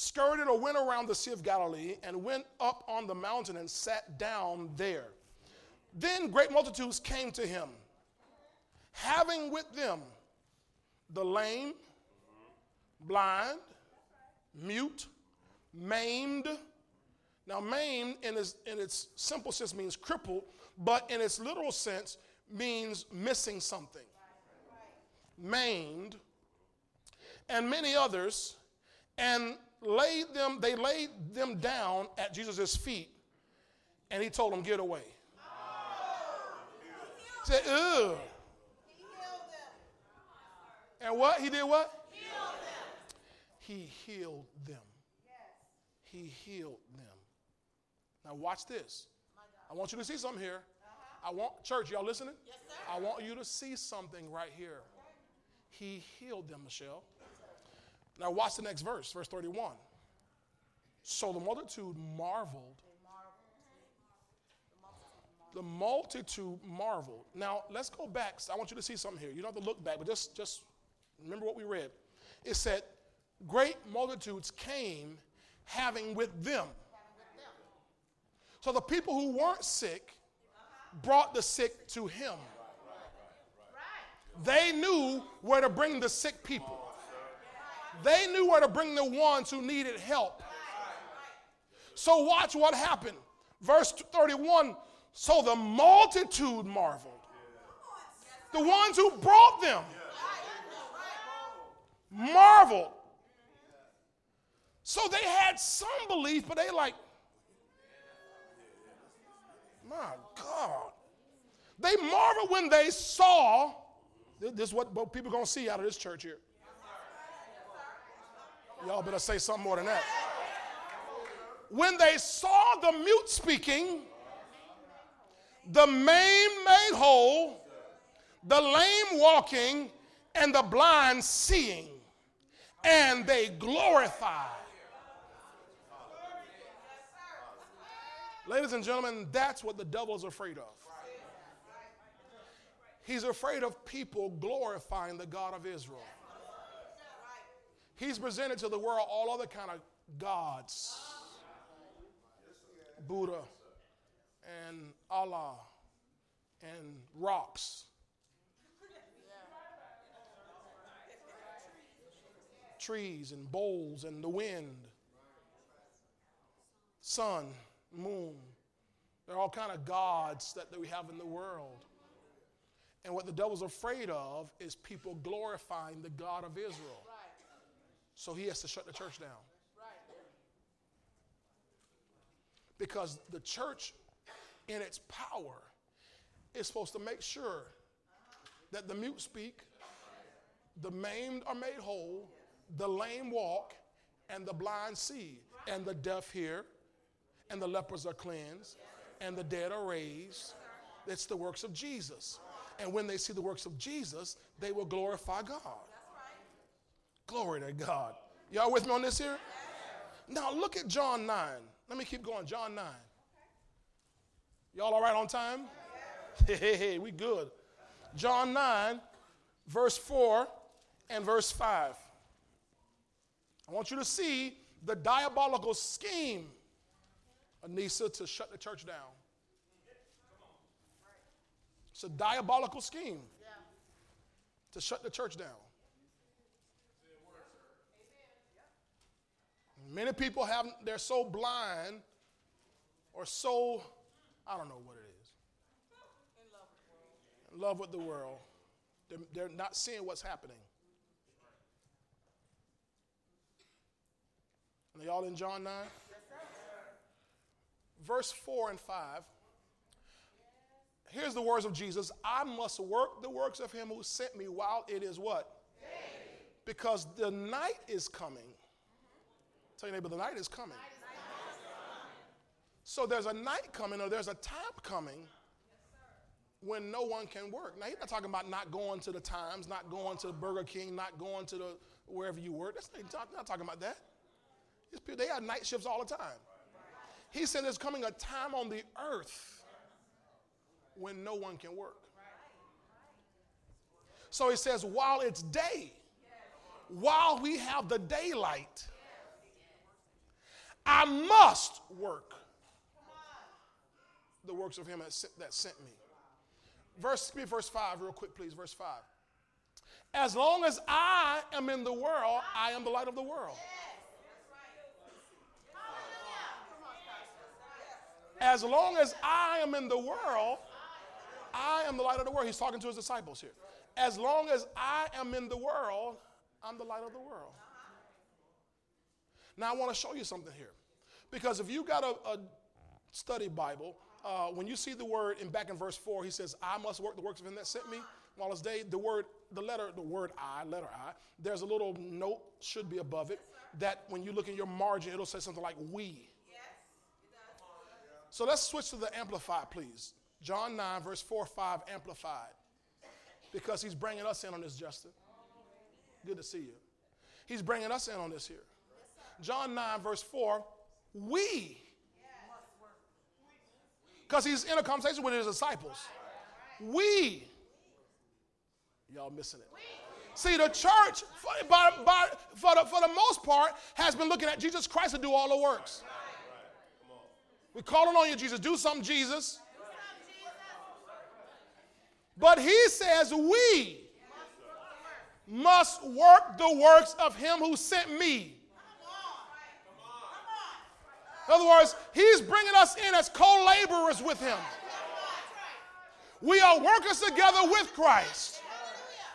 skirted or went around the Sea of Galilee, and went up on the mountain and sat down there. Then great multitudes came to him, having with them the lame, blind, mute, maimed. Now, maimed in its, in its simple sense means crippled, but in its literal sense means missing something. Maimed, and many others, and laid them, they laid them down at Jesus' feet, and he told them, Get away. He said, Ugh. He healed them. And what? He did what? Healed. He healed them. He healed them. Now watch this. I want you to see something here. I want church, y'all listening? Yes, sir. I want you to see something right here. He healed them, Michelle. Now watch the next verse, verse 31. So the multitude marveled. The multitude marveled. Now let's go back. I want you to see something here. You don't have to look back, but just, just remember what we read. It said, Great multitudes came having with them. So the people who weren't sick brought the sick to him. They knew where to bring the sick people. They knew where to bring the ones who needed help. So watch what happened. Verse 31 So the multitude marveled. The ones who brought them marveled. So they had some belief, but they like, my God. They marveled when they saw, this is what people going to see out of this church here. Y'all better say something more than that. When they saw the mute speaking, the maimed made whole, the lame walking, and the blind seeing, and they glorified. Ladies and gentlemen, that's what the devil is afraid of. He's afraid of people glorifying the God of Israel. He's presented to the world all other kind of gods. Buddha and Allah and rocks. Trees and bowls and the wind. Sun, moon. There are all kind of gods that, that we have in the world. And what the devil's afraid of is people glorifying the God of Israel. So he has to shut the church down. Because the church, in its power, is supposed to make sure that the mute speak, the maimed are made whole, the lame walk, and the blind see, and the deaf hear, and the lepers are cleansed, and the dead are raised. It's the works of Jesus. And when they see the works of Jesus, they will glorify God. Glory to God. Y'all with me on this here? Now look at John 9. Let me keep going. John 9. Y'all all right on time? Hey, hey, hey, we good. John 9, verse 4 and verse 5. I want you to see the diabolical scheme, Anissa, to shut the church down. It's a diabolical scheme to shut the church down. Many people have, they're so blind or so, I don't know what it is, in love with the world. They're, they're not seeing what's happening. Are y'all in John 9? Verse 4 and 5. Here's the words of Jesus I must work the works of him who sent me while it is what? Because the night is coming. Tell your neighbor, the night is coming. So there's a night coming, or there's a time coming when no one can work. Now, he's not talking about not going to the Times, not going to Burger King, not going to the wherever you work. That's not, not talking about that. They have night shifts all the time. He said there's coming a time on the earth when no one can work. So he says, while it's day, while we have the daylight, I must work the works of him that sent me. Verse, verse 5, real quick, please. Verse 5. As long as I am in the world, I am the light of the world. As long as I am in the world, I am the light of the world. He's talking to his disciples here. As long as I am in the world, I'm the light of the world. Now, I want to show you something here. Because if you got a, a study Bible, uh, when you see the word in back in verse 4, he says, I must work the works of him that sent me while it's day. The word, the letter, the word I, letter I, there's a little note, should be above it, that when you look in your margin, it'll say something like we. So let's switch to the Amplified, please. John 9, verse 4 5, Amplified. Because he's bringing us in on this, Justin. Good to see you. He's bringing us in on this here. John 9, verse 4, we. Because he's in a conversation with his disciples. We. Y'all missing it. See, the church, for, by, by, for, the, for the most part, has been looking at Jesus Christ to do all the works. We're calling on you, Jesus. Do something, Jesus. But he says, We must work the works of him who sent me. In other words, he's bringing us in as co laborers with him. We are workers together with Christ.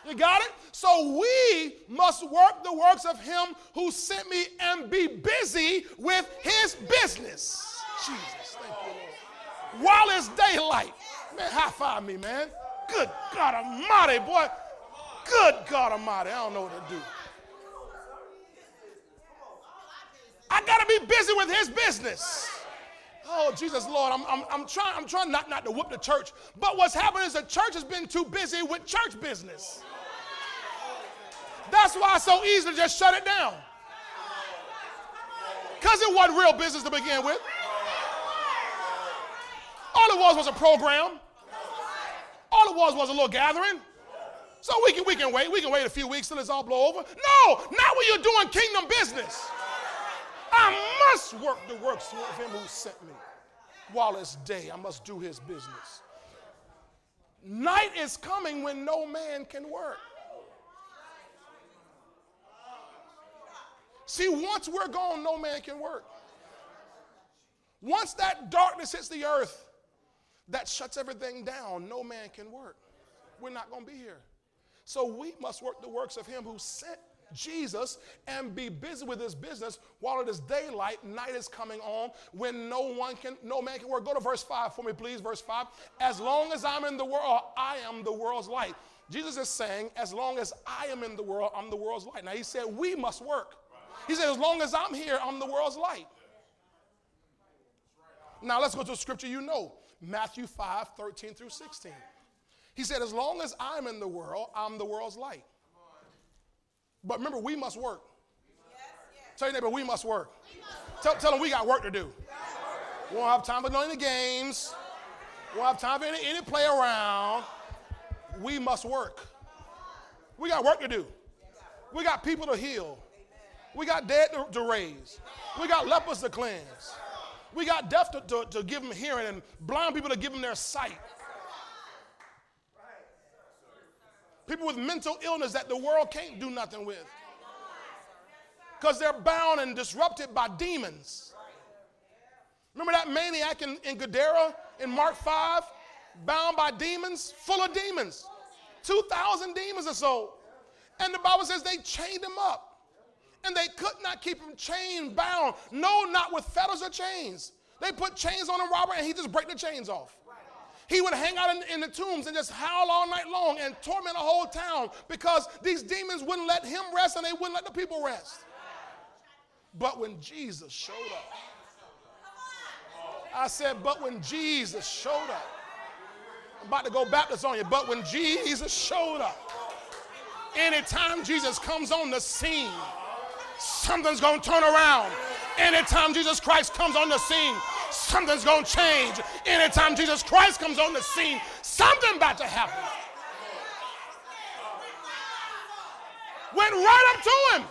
You got it? So we must work the works of him who sent me and be busy with his business. Jesus, thank you, Lord. While it's daylight. Man, high five me, man. Good God Almighty, boy. Good God Almighty. I don't know what to do. I got to be busy with his business. Oh, Jesus, Lord, I'm, I'm, I'm, trying, I'm trying not, not to whoop the church. But what's happened is the church has been too busy with church business. That's why it's so easy to just shut it down. Because it wasn't real business to begin with. All it was was a program. All it was was a little gathering. So we can, we can wait. We can wait a few weeks till it's all blow over. No, not when you're doing kingdom business. I must work the works of him who sent me. While it's day, I must do his business. Night is coming when no man can work. See, once we're gone, no man can work. Once that darkness hits the earth, that shuts everything down. No man can work. We're not going to be here. So we must work the works of him who sent Jesus and be busy with his business while it is daylight, night is coming on when no one can, no man can work. Go to verse 5 for me, please. Verse 5. As long as I'm in the world, I am the world's light. Jesus is saying, as long as I am in the world, I'm the world's light. Now he said, we must work. He said, as long as I'm here, I'm the world's light. Now let's go to a scripture you know. Matthew 5, 13 through 16. He said, As long as I'm in the world, I'm the world's light. But remember, we must work. Yes, yes. Tell your neighbor, we must work. We must tell, tell them we got work to do. We won't have time for any games. We won't have time for any, any play around. We must work. We got work to do. We got people to heal. We got dead to, to raise. We got lepers to cleanse. We got deaf to, to, to give them hearing and blind people to give them their sight. People with mental illness that the world can't do nothing with. Because they're bound and disrupted by demons. Remember that maniac in, in Gadara in Mark 5? Bound by demons? Full of demons. 2,000 demons or so. And the Bible says they chained him up. And they could not keep him chained, bound. No, not with fetters or chains. They put chains on a robber and he just break the chains off. He would hang out in, in, the tombs and just howl all night long and torment a whole town because these demons wouldn't let him rest and they wouldn't let the people rest. But when Jesus showed up, I said, but when Jesus showed up, I'm about to go Baptist on you, but when Jesus showed up, anytime Jesus comes on the scene, something's to turn around. Anytime Jesus Christ comes on the scene, something's going to change. Anytime Jesus Christ comes on the scene, something about to happen. Went right up to him.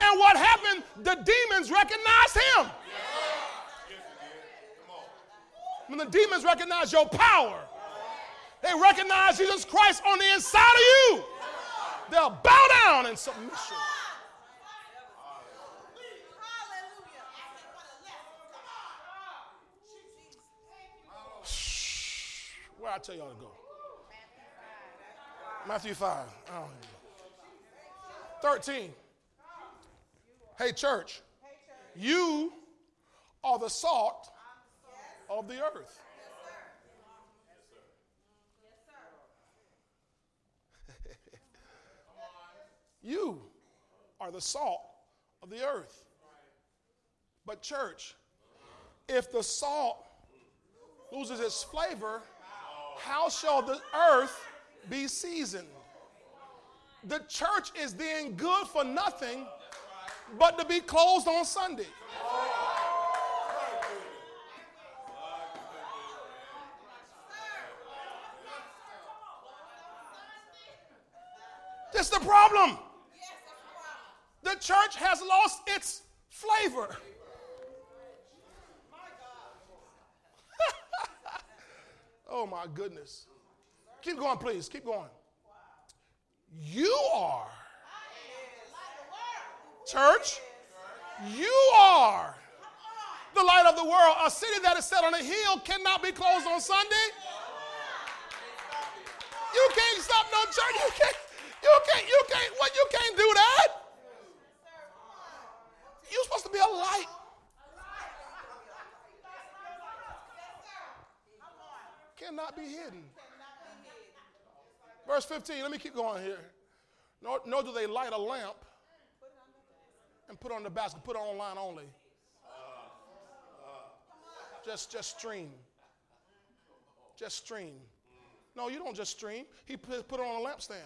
And what happened? The demons recognized him. When the demons recognize your power, they recognize Jesus Christ on the inside of you. They'll bow down in submission. Where I tell y'all to go? Matthew 5. 13. Hey, church, you are the salt of the earth. you are the salt of the earth. But, church, if the salt loses its flavor, how shall the earth be seasoned? The church is then good for nothing but to be closed on Sunday. That's the problem. The church has lost its flavor. Oh my goodness. Keep going, please. Keep going. You are Church, you are the light of the world. A city that is set on a hill cannot be closed on Sunday. You can't stop no church. You can't, you can't, you can't, what, you can't do that. You're supposed to be a light. Cannot be hidden. Verse 15, let me keep going here. Nor, nor do they light a lamp and put on the basket, put online only. Just, just stream. Just stream. No, you don't just stream. He put, put it on a lampstand.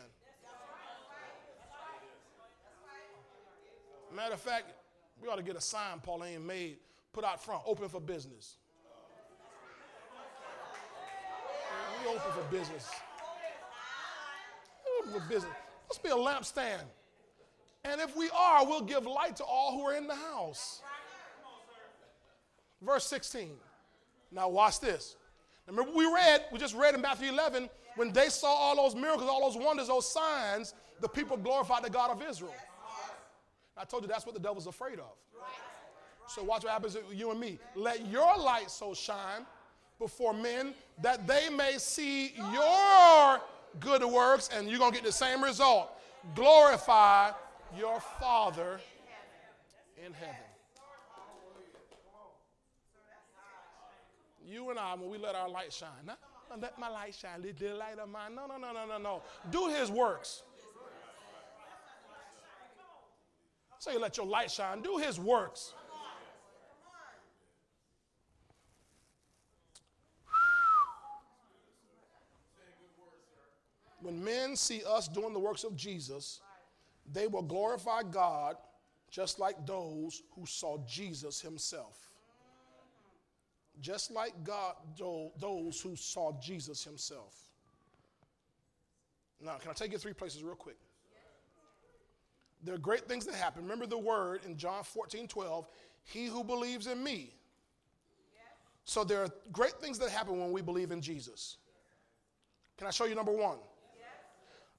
Matter of fact, we ought to get a sign Pauline made, put out front, open for business. We open for business. Open for business. Let's be a lampstand. And if we are, we'll give light to all who are in the house. Verse 16. Now, watch this. Remember, we read, we just read in Matthew 11, when they saw all those miracles, all those wonders, those signs, the people glorified the God of Israel. I told you that's what the devil's afraid of. So, watch what happens to you and me. Let your light so shine before men that they may see your good works, and you're going to get the same result. Glorify your Father in heaven. You and I, when we let our light shine, let my light shine, let the light of mine. No, no, no, no, no, no. Do his works. So let your light shine. Do his works. When men see us doing the works of Jesus, they will glorify God just like those who saw Jesus himself. Just like God, those who saw Jesus himself. Now, can I take you three places real quick? There are great things that happen. Remember the word in John 14, 12, he who believes in me. So there are great things that happen when we believe in Jesus. Can I show you number one?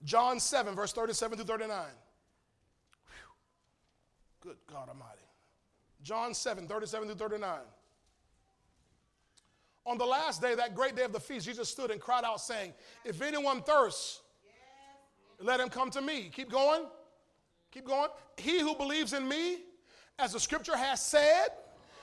John 7, verse 37 through 39. Whew. Good God Almighty. John 7, 37 through 39. On the last day, that great day of the feast, Jesus stood and cried out, saying, If anyone thirsts, let him come to me. Keep going. Keep going. He who believes in me, as the scripture has said,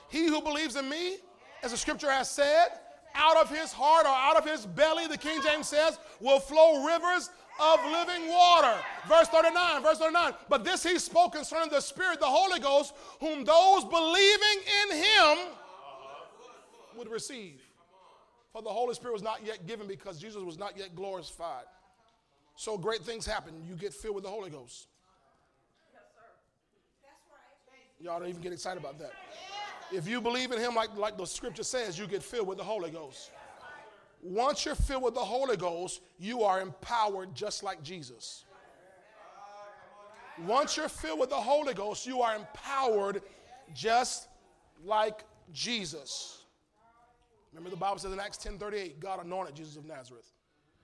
he who believes in me, as the scripture has said, out of his heart or out of his belly, the King James says, will flow rivers of living water. Verse 39, verse 39. But this he spoke concerning the Spirit, the Holy Ghost, whom those believing in him would receive. For the Holy Spirit was not yet given because Jesus was not yet glorified. So great things happen. You get filled with the Holy Ghost. Y'all don't even get excited about that. If you believe in him like, like the scripture says, you get filled with the Holy Ghost. Once you're filled with the Holy Ghost, you are empowered just like Jesus. Once you're filled with the Holy Ghost, you are empowered just like Jesus. Remember the Bible says in Acts 10:38, God anointed Jesus of Nazareth.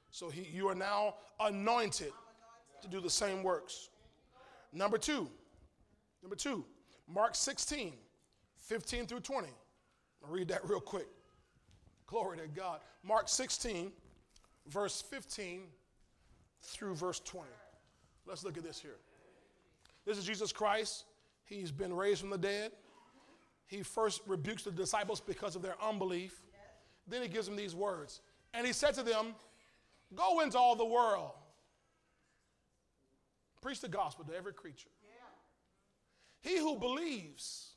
So he, you are now anointed to do the same works. Number two, number two, Mark 16, 15 through 20. I'll read that real quick. Glory to God. Mark 16, verse 15 through verse 20. Let's look at this here. This is Jesus Christ. He's been raised from the dead. He first rebukes the disciples because of their unbelief. Then he gives them these words. And he said to them, Go into all the world, preach the gospel to every creature. He who believes,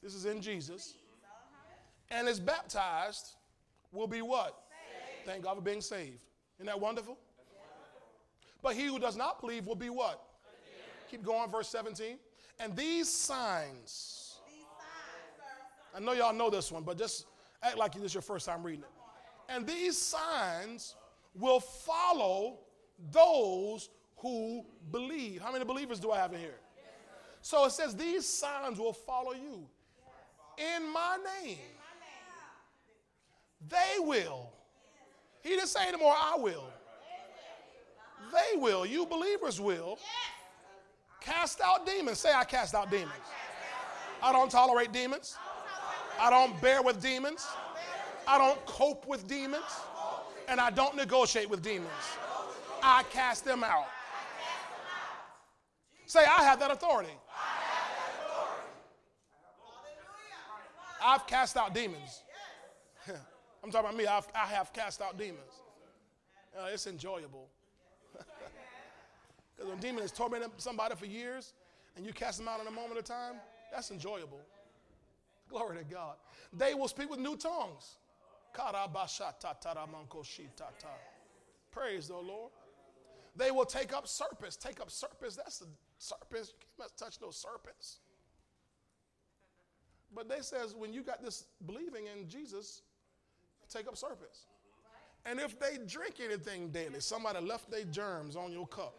this is in Jesus, and is baptized will be what? Saved. Thank God for being saved. Isn't that wonderful? But he who does not believe will be what? Keep going, verse 17. And these signs, I know y'all know this one, but just act like this is your first time reading it. And these signs will follow those who believe. How many believers do I have in here? So it says, These signs will follow you in my name. They will. He didn't say anymore, I will. They will. You believers will. Cast out demons. Say, I cast out demons. I don't tolerate demons. I don't bear with demons. I don't cope with demons. And I don't negotiate with demons. I cast them out. Say, I have that authority. I've cast out demons. I'm talking about me. I've, I have cast out demons. Uh, it's enjoyable. Because when demon is tormenting somebody for years and you cast them out in a moment of time, that's enjoyable. Glory to God. They will speak with new tongues. Praise the Lord. They will take up serpents. Take up serpents. That's the serpents. You must touch those serpents. But they says when you got this believing in Jesus, take up serpents. And if they drink anything daily, somebody left their germs on your cup.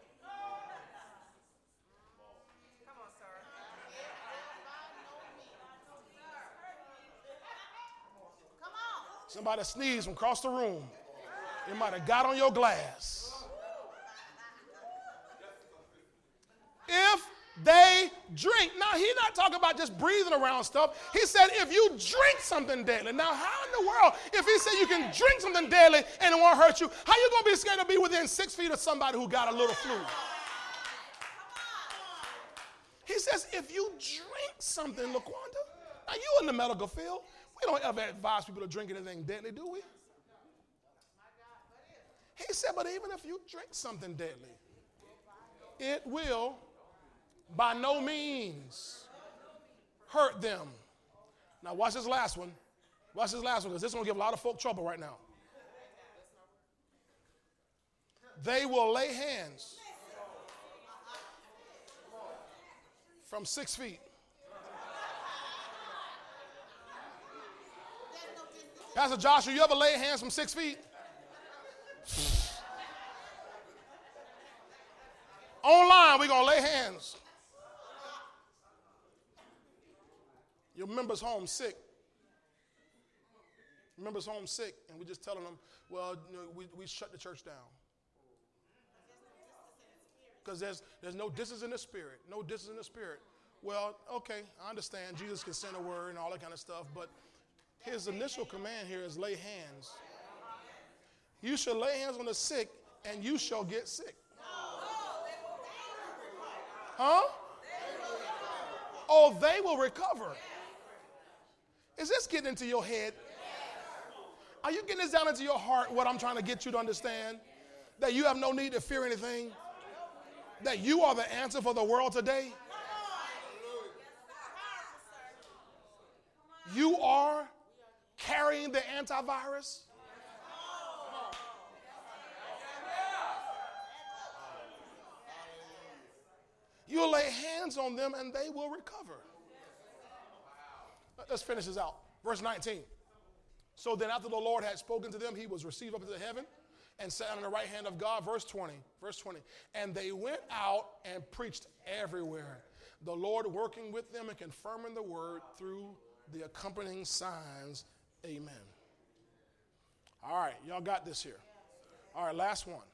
Somebody sneezed from across the room. It might have got on your glass. If they drink. Now, he's not talking about just breathing around stuff. He said, if you drink something deadly. Now, how in the world, if he said you can drink something deadly and it won't hurt you, how you going to be scared to be within six feet of somebody who got a little flu? He says, if you drink something, LaQuanda, now you in the medical field, we don't ever advise people to drink anything deadly, do we? He said, but even if you drink something deadly, it will by no means hurt them. Now, watch this last one. Watch this last one because this one will give a lot of folk trouble right now. They will lay hands from six feet. Pastor Joshua, you ever lay hands from six feet? Online, we're going to lay hands. Your member's home sick. Member's home sick, and we're just telling them, well, you know, we, we shut the church down. because there's, there's no distance in the spirit. No distance in the spirit. Well, okay, I understand. Jesus can send a word and all that kind of stuff, but his initial command here is lay hands. You shall lay hands on the sick, and you shall get sick. Huh? Oh, they will recover. Is this getting into your head? Are you getting this down into your heart, what I'm trying to get you to understand? That you have no need to fear anything? That you are the answer for the world today? You are carrying the antivirus? You'll lay hands on them and they will recover. Let's finish this out. Verse 19. So then, after the Lord had spoken to them, he was received up into heaven and sat on the right hand of God. Verse 20. Verse 20. And they went out and preached everywhere, the Lord working with them and confirming the word through the accompanying signs. Amen. All right, y'all got this here. All right, last one.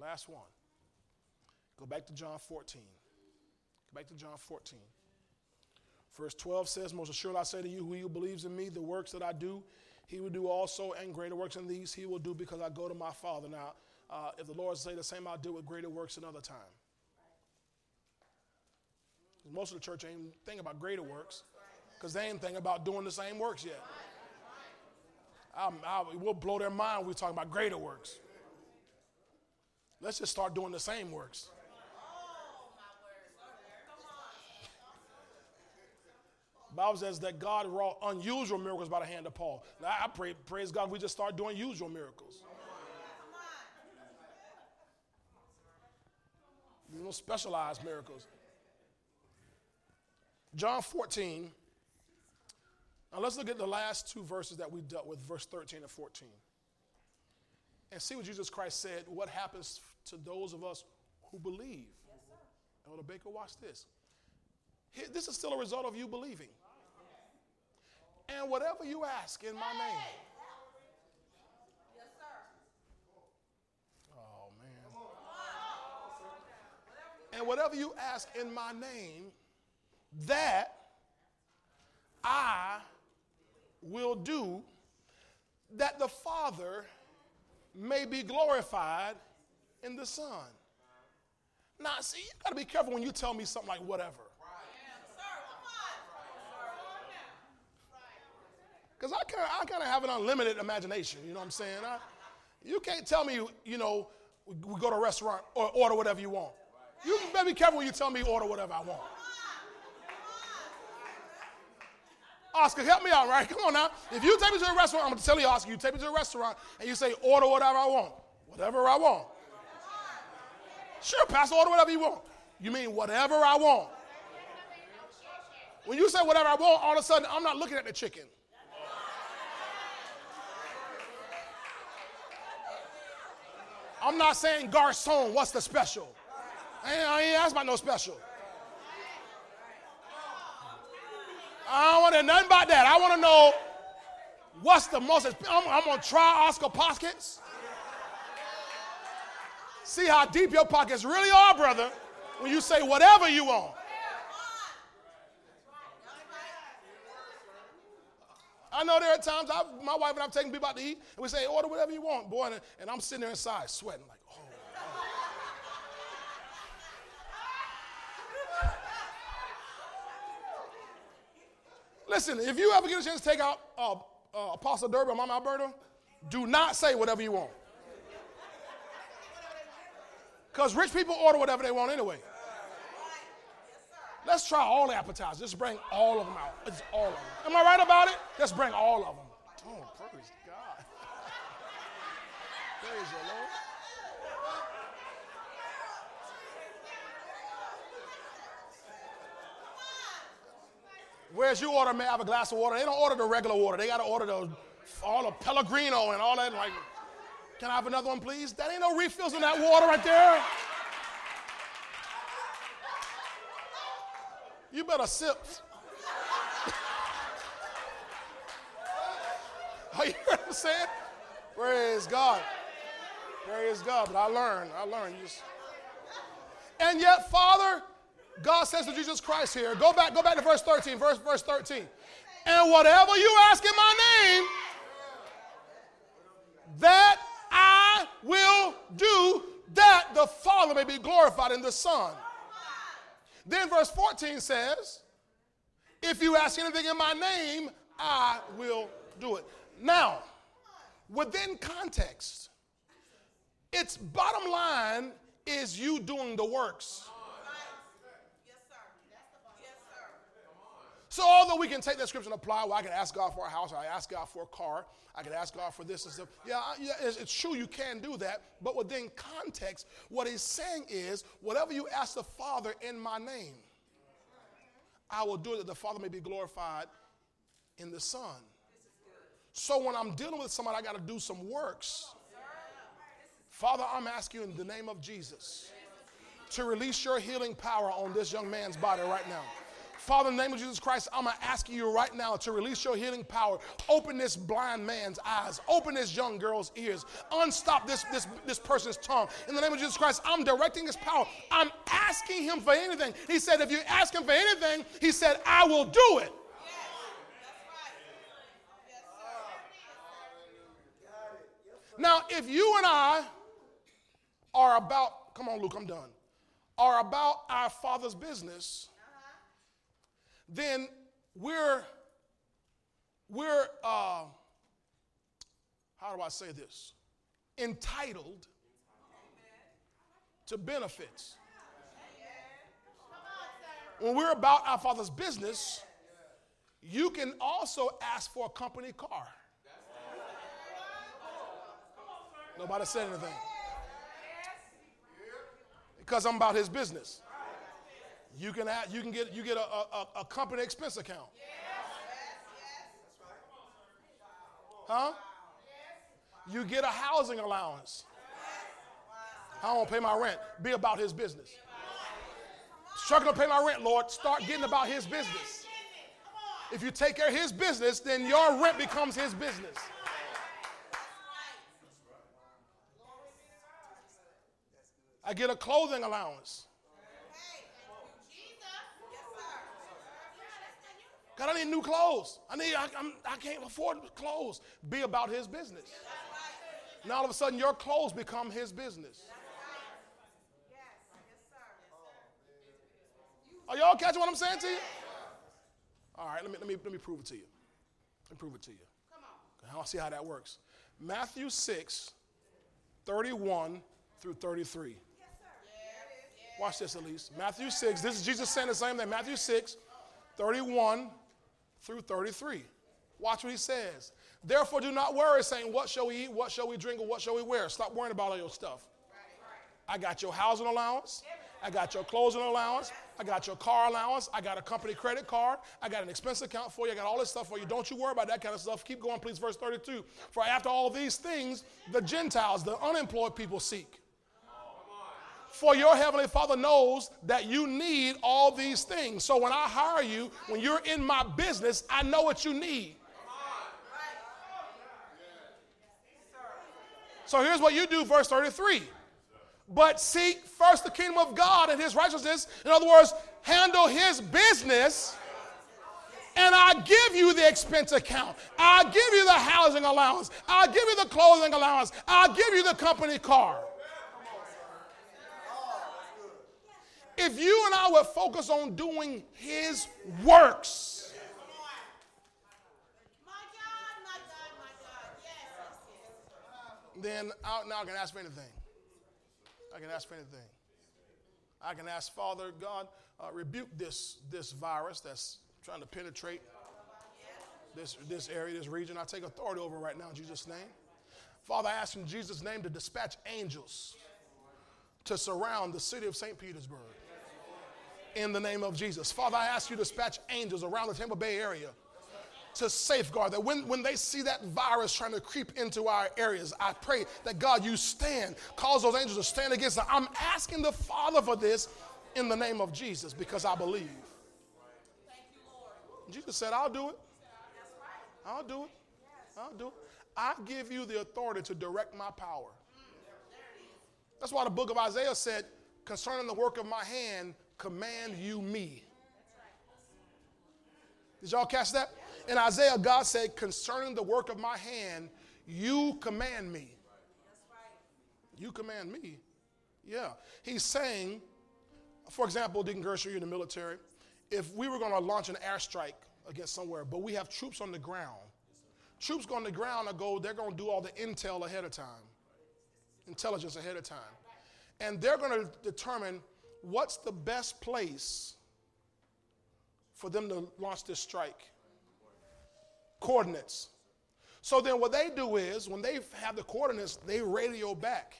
Last one. Go back to John 14. Go back to John 14. Verse 12 says, Most assuredly I say to you, who believes in me, the works that I do, he will do also, and greater works than these he will do because I go to my Father. Now, uh, if the Lord say the same, I'll do with greater works another time. Most of the church ain't thinking about greater works because they ain't thinking about doing the same works yet. I, we'll blow their mind when we talk about greater works. Let's just start doing the same works. Bible says that God wrought unusual miracles by the hand of Paul. Now I pray, praise God, we just start doing usual miracles. You know, specialized miracles. John 14. Now let's look at the last two verses that we dealt with, verse 13 and 14. And see what Jesus Christ said, what happens to those of us who believe. Yes, Elder Baker, watch this. This is still a result of you believing. And whatever you ask in my name. Yes, sir. Oh, man. And whatever you ask in my name, that I will do, that the Father may be glorified in the Son. Now, see, you got to be careful when you tell me something like whatever. Because I kind of I have an unlimited imagination. You know what I'm saying? I, you can't tell me, you know, we go to a restaurant or order whatever you want. You better be careful when you tell me order whatever I want. Oscar, help me out, right? Come on now. If you take me to a restaurant, I'm going to tell you, Oscar, you take me to a restaurant and you say, order whatever I want. Whatever I want. Sure, Pastor, order whatever you want. You mean whatever I want. When you say whatever I want, all of a sudden, I'm not looking at the chicken. I'm not saying garçon, what's the special? I ain't, I ain't about no special. I don't want to know nothing about that. I want to know what's the most. I'm, I'm going to try Oscar pockets. See how deep your pockets really are, brother, when you say whatever you want. I know there are times I've, my wife and I've taken people out to eat, and we say, order whatever you want, boy, and, and I'm sitting there inside sweating like, oh. Listen, if you ever get a chance to take out uh, uh, Apostle Derby or Mama Alberta, do not say whatever you want. Because rich people order whatever they want anyway. Let's try all the appetizers. Just bring all of them out. It's all of them. Am I right about it? Let's bring all of them. Oh, praise God. praise the Lord. Whereas you order, may I have a glass of water. They don't order the regular water. They got to order the, all the Pellegrino and all that. Like, can I have another one, please? That ain't no refills in that water right there. You better sip. Are you hear what I'm saying? Praise God. Praise God. But I learned. I learned. Just... And yet, Father, God says to Jesus Christ here, go back, go back to verse 13, verse, verse 13. And whatever you ask in my name, that I will do, that the Father may be glorified in the Son. Then verse 14 says, If you ask anything in my name, I will do it. Now, within context, its bottom line is you doing the works. So although we can take that scripture and apply, well, I can ask God for a house, or I ask God for a car, I can ask God for this and stuff. Yeah, yeah it's, it's, true you can do that, but within context, what he's saying is, whatever you ask the Father in my name, I will do it that the Father may be glorified in the Son. So when I'm dealing with somebody, I got to do some works. Father, I'm asking you in the name of Jesus to release your healing power on this young man's body right now. Father, in the name of Jesus Christ, I'm asking you right now to release your healing power. Open this blind man's eyes. Open this young girl's ears. Unstop this, this, this person's tongue. In the name of Jesus Christ, I'm directing his power. I'm asking him for anything. He said, if you ask him for anything, he said, I will do it. Now, if you and I are about, come on, Luke, I'm done, are about our Father's business, then we're we're uh, how do I say this? Entitled to benefits. When we're about our Father's business, you can also ask for a company car. Nobody said anything. Because I'm about his business. You can add, you can get you get a, a, a company expense account. Huh? You get a housing allowance. I don't pay my rent. Be about his business. Struggling to pay my rent, Lord. Start getting about his business. If you take care of his business, then your rent becomes his business. I get a clothing allowance. God, I need new clothes. I need, I, I'm, I can not afford clothes. Be about his business. Now all of a sudden your clothes become his business. Are y'all catching what I'm saying to you? All right, let me, let me, let me prove it to you. Let me prove it to you. Come on. I'll see how that works. Matthew 6, 31 through 33. Watch this, at least. Matthew 6, this is Jesus saying the same thing. Matthew 6, 31 through 33. Watch what he says. Therefore, do not worry, saying, What shall we eat? What shall we drink? Or what shall we wear? Stop worrying about all your stuff. I got your housing allowance. I got your clothing allowance. I got your car allowance. I got a company credit card. I got an expense account for you. I got all this stuff for you. Don't you worry about that kind of stuff. Keep going, please. Verse 32. For after all these things, the Gentiles, the unemployed people seek. For your heavenly Father knows that you need all these things. So when I hire you, when you're in my business, I know what you need. So here's what you do, verse 33. But seek first the kingdom of God and his righteousness. In other words, handle his business. And I give you the expense account. I give you the housing allowance. I give you the clothing allowance. I give you the company car. If you and I would focus on doing His works, then I, now I can ask for anything. I can ask for anything. I can ask Father God, uh, rebuke this this virus that's trying to penetrate this this area, this region. I take authority over right now in Jesus' name. Father, I ask in Jesus' name to dispatch angels to surround the city of St. Petersburg in the name of Jesus. Father, I ask you to dispatch angels around the Tampa Bay area to safeguard that when, when they see that virus trying to creep into our areas, I pray that God, you stand, cause those angels to stand against it. I'm asking the Father for this in the name of Jesus because I believe. Jesus said, I'll do it. I'll do it. I'll do it. I give you the authority to direct my power. That's why the book of Isaiah said, concerning the work of my hand, command you me. Did y'all catch that? In Isaiah, God said, concerning the work of my hand, you command me. You command me. Yeah. He's saying, for example, Deacon Gersher, you're in the military. If we were going to launch an airstrike against somewhere, but we have troops on the ground, troops on the ground and go, they're going to do all the intel ahead of time, intelligence ahead of time. And they're going to determine what's the best place for them to launch this strike. Coordinates. So then what they do is when they have the coordinates, they radio back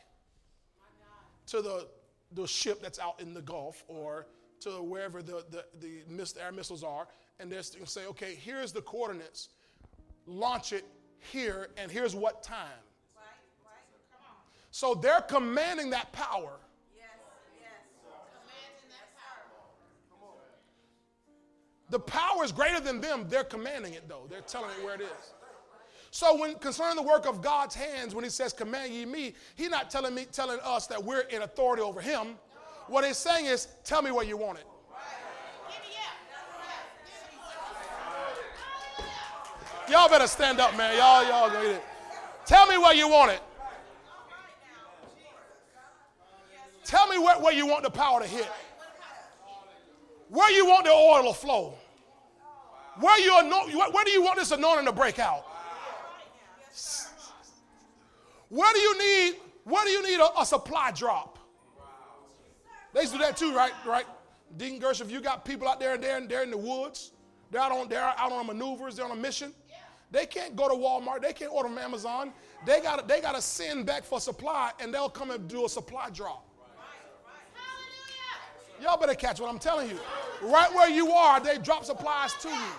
to the, the ship that's out in the Gulf or to wherever the, the, the air missiles are, and they're going say, okay, here's the coordinates. Launch it here, and here's what time. Right, right. So they're commanding that power. The power is greater than them. They're commanding it, though. They're telling it where it is. So when concerning the work of God's hands, when he says, command ye me, he's not telling me, telling us that we're in authority over him. What he's saying is, tell me where you want it. Y'all better stand up, man. Y'all, y'all go it. Tell me where you want it. Tell me where, where you want the power to hit. Where you want the oil to flow. Where, you anoint, where do you want this anointing to break out? Where do you need, where do you need a, a supply drop? They used to do that too, right? Right? Dean Gersh, if you got people out there and they're, they're in the woods, they're out on, they're out on maneuvers, they're on a mission. They can't go to Walmart, they can't order from Amazon. They got they got to send back for supply, and they'll come and do a supply drop. Y'all better catch what I'm telling you. Right where you are, they drop supplies to you.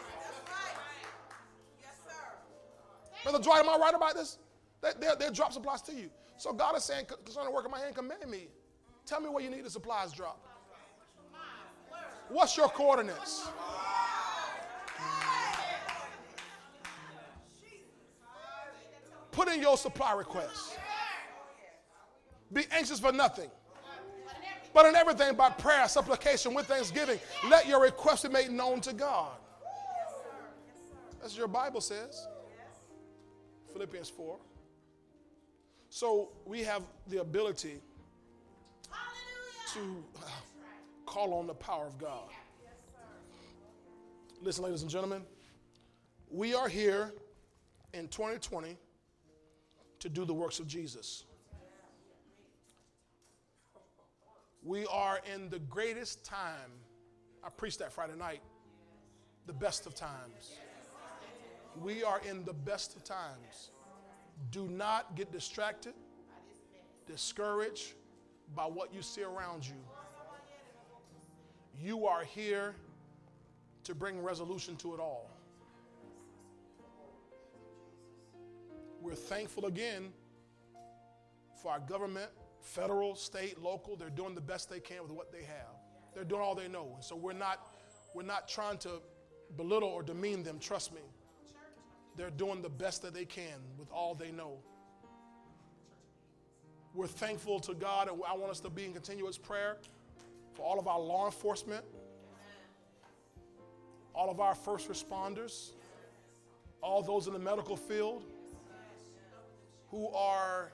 Brother Dwight, am I right about this? They, they, they drop supplies to you. So God is saying, concerning the work of my hand, command me. Tell me where you need the supplies drop. What's your coordinates? Put in your supply request. Be anxious for nothing. But in everything, by prayer, supplication, with thanksgiving, let your requests be made known to God. That's what your Bible says. Philippians 4. So we have the ability to uh, call on the power of God. Listen, ladies and gentlemen, we are here in 2020 to do the works of Jesus. We are in the greatest time. I preached that Friday night, the best of times. We are in the best of times. Do not get distracted, discouraged by what you see around you. You are here to bring resolution to it all. We're thankful again for our government, federal, state, local. They're doing the best they can with what they have. They're doing all they know. And so we're not, we're not trying to belittle or demean them, trust me. They're doing the best that they can with all they know. We're thankful to God, and I want us to be in continuous prayer for all of our law enforcement, all of our first responders, all those in the medical field who are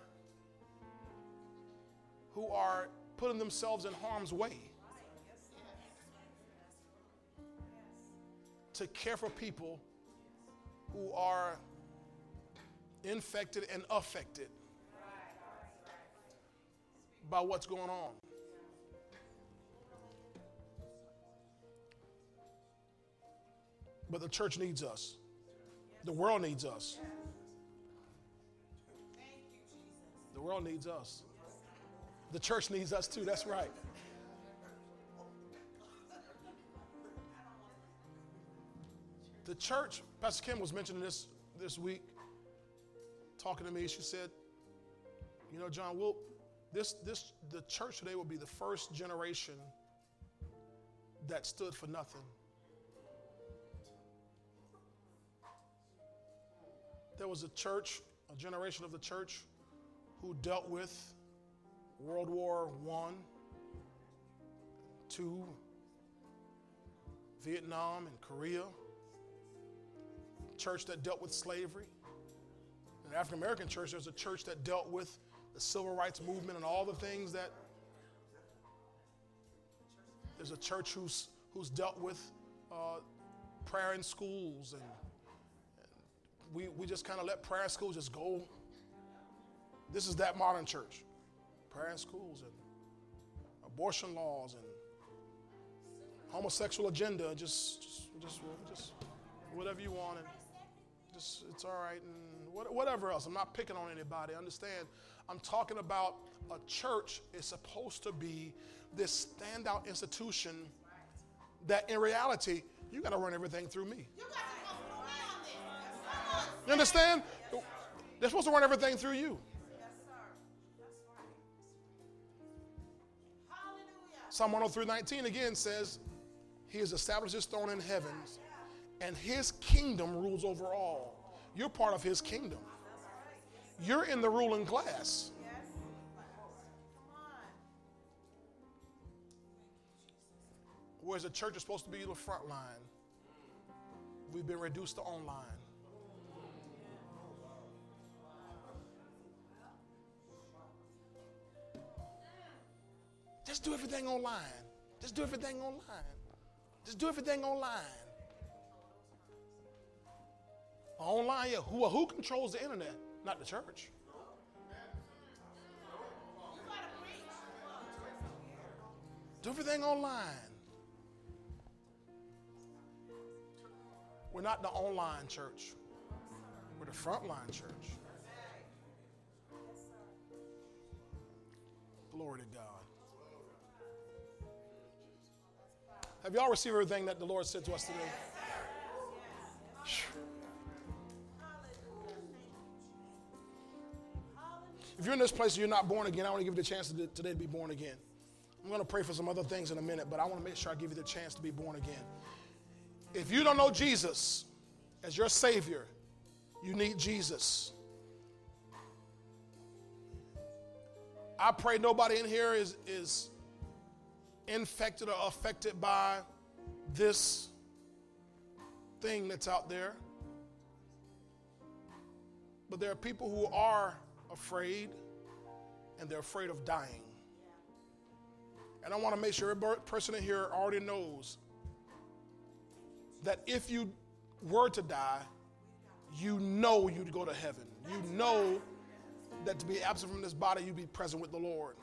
who are putting themselves in harm's way to care for people who are infected and affected by what's going on. But the church needs us. The world needs us. The world needs us. The church needs us too. That's right. The church, Pastor Kim was mentioning this this week, talking to me. She said, "You know, John, we'll, this this the church today will be the first generation that stood for nothing." There was a church, a generation of the church, who dealt with World War I, to Vietnam and Korea, church that dealt with slavery. An African American church, there's a church that dealt with the civil rights movement and all the things that. There's a church who's, who's dealt with uh, prayer in schools, and, and we, we just kind of let prayer schools just go. This is that modern church prayer schools and abortion laws and homosexual agenda, just, just, just, just whatever you want, and just it's all right, and what, whatever else. I'm not picking on anybody. Understand? I'm talking about a church is supposed to be this standout institution that, in reality, you got to run everything through me. You got to come through me on this. Come on. You understand? They're supposed to run everything through you. Psalm 103 19 again says, He has established His throne in heavens, and His kingdom rules over all. You're part of His kingdom. You're in the ruling class. Whereas the church is supposed to be the front line, we've been reduced to online. Just do everything online. Just do everything online. Just do everything online. Online, yeah. Who, who controls the internet? Not the church. Do everything online. We're not the online church. We're the frontline church. Glory to God. Have y'all received everything that the Lord said to us today? If you're in this place and you're not born again, I want to give you the chance today to be born again. I'm going to pray for some other things in a minute, but I want to make sure I give you the chance to be born again. If you don't know Jesus as your Savior, you need Jesus. I pray nobody in here is, is infected or affected by this thing that's out there. But there are people who are afraid and they're afraid of dying. And I want to make sure every person in here already knows that if you were to die, you know you'd go to heaven. You know that to be absent from this body, you'd be present with the Lord.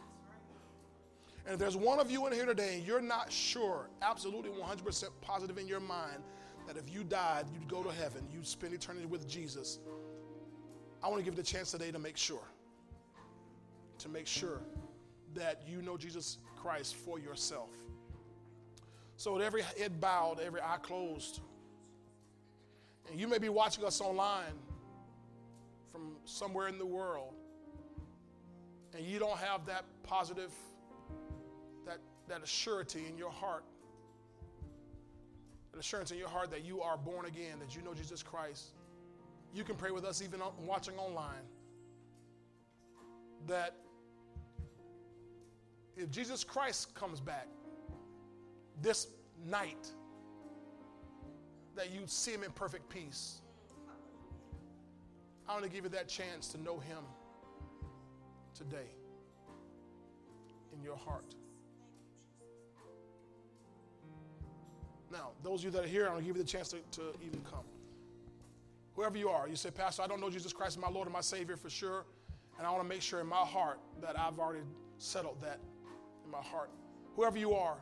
And if there's one of you in here today and you're not sure, absolutely 100% positive in your mind, that if you died, you'd go to heaven, you'd spend eternity with Jesus, I want to give you the chance today to make sure. To make sure that you know Jesus Christ for yourself. So, with every head bowed, every eye closed, and you may be watching us online from somewhere in the world, and you don't have that positive, that, assurity in your heart, that assurance in your heart that you are born again, that you know Jesus Christ, you can pray with us even watching online. That if Jesus Christ comes back this night, that you'd see him in perfect peace. I want to give you that chance to know him today in your heart. Now, those of you that are here, I'm going to give you the chance to, to even come. Whoever you are, you say, Pastor, I don't know Jesus Christ as my Lord and my Savior for sure, and I want to make sure in my heart that I've already settled that in my heart. Whoever you are,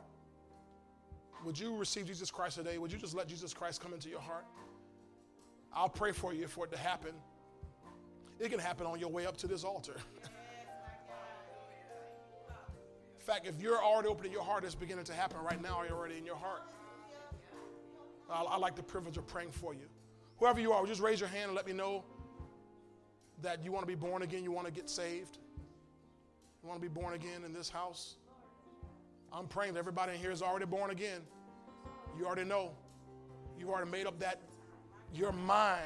would you receive Jesus Christ today? Would you just let Jesus Christ come into your heart? I'll pray for you for it to happen. It can happen on your way up to this altar. in fact, if you're already opening your heart, it's beginning to happen right now. Already in your heart. I, I like the privilege of praying for you. Whoever you are, just raise your hand and let me know that you want to be born again, you want to get saved. You want to be born again in this house. I'm praying that everybody in here is already born again. You already know. You already made up that your mind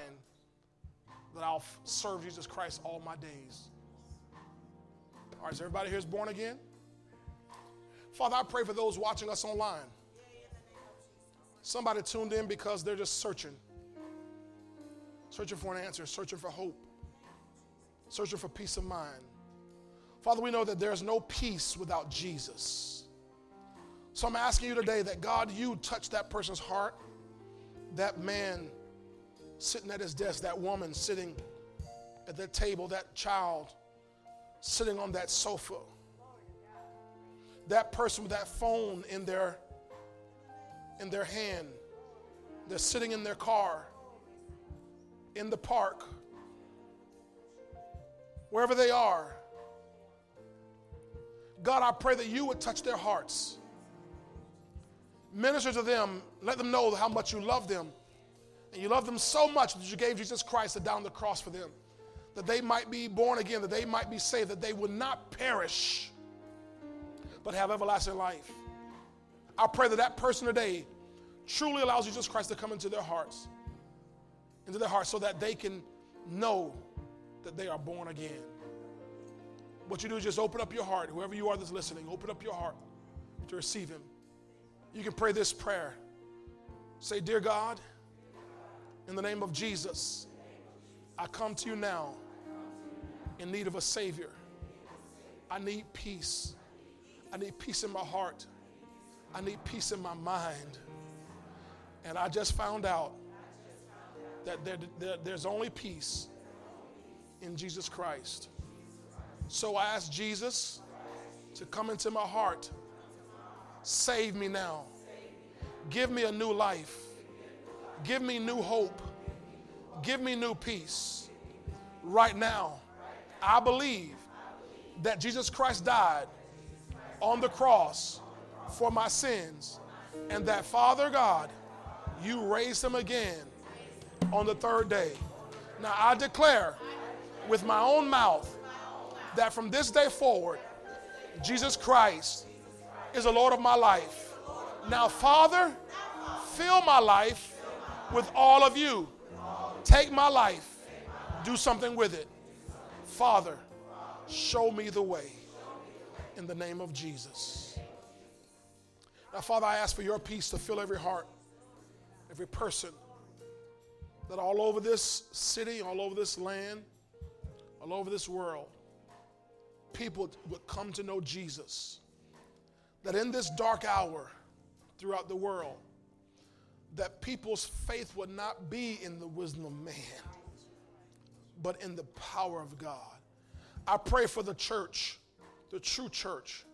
that I'll serve Jesus Christ all my days. All right, so everybody here is born again? Father, I pray for those watching us online. Somebody tuned in because they're just searching. Searching for an answer, searching for hope, searching for peace of mind. Father, we know that there's no peace without Jesus. So I'm asking you today that God, you touch that person's heart, that man sitting at his desk, that woman sitting at that table, that child sitting on that sofa, that person with that phone in their in their hand. They're sitting in their car, in the park, wherever they are. God, I pray that you would touch their hearts. Minister to them, let them know how much you love them. And you love them so much that you gave Jesus Christ to die on the cross for them, that they might be born again, that they might be saved, that they would not perish, but have everlasting life. I pray that that person today truly allows Jesus Christ to come into their hearts, into their hearts, so that they can know that they are born again. What you do is just open up your heart, whoever you are that's listening, open up your heart to receive Him. You can pray this prayer. Say, Dear God, in the name of Jesus, I come to you now in need of a Savior. I need peace. I need peace in my heart. I need peace in my mind. And I just found out that there, there, there's only peace in Jesus Christ. So I ask Jesus to come into my heart. Save me now. Give me a new life. Give me new hope. Give me new peace. Right now, I believe that Jesus Christ died on the cross for my sins, and that Father God, you raised him again on the third day. Now I declare with my own mouth that from this day forward, Jesus Christ is the Lord of my life. Now, Father, fill my life with all of you. Take my life, do something with it. Father, show me the way in the name of Jesus. Now, Father, I ask for your peace to fill every heart, every person, that all over this city, all over this land, all over this world, people would come to know Jesus. That in this dark hour throughout the world, that people's faith would not be in the wisdom of man, but in the power of God. I pray for the church, the true church,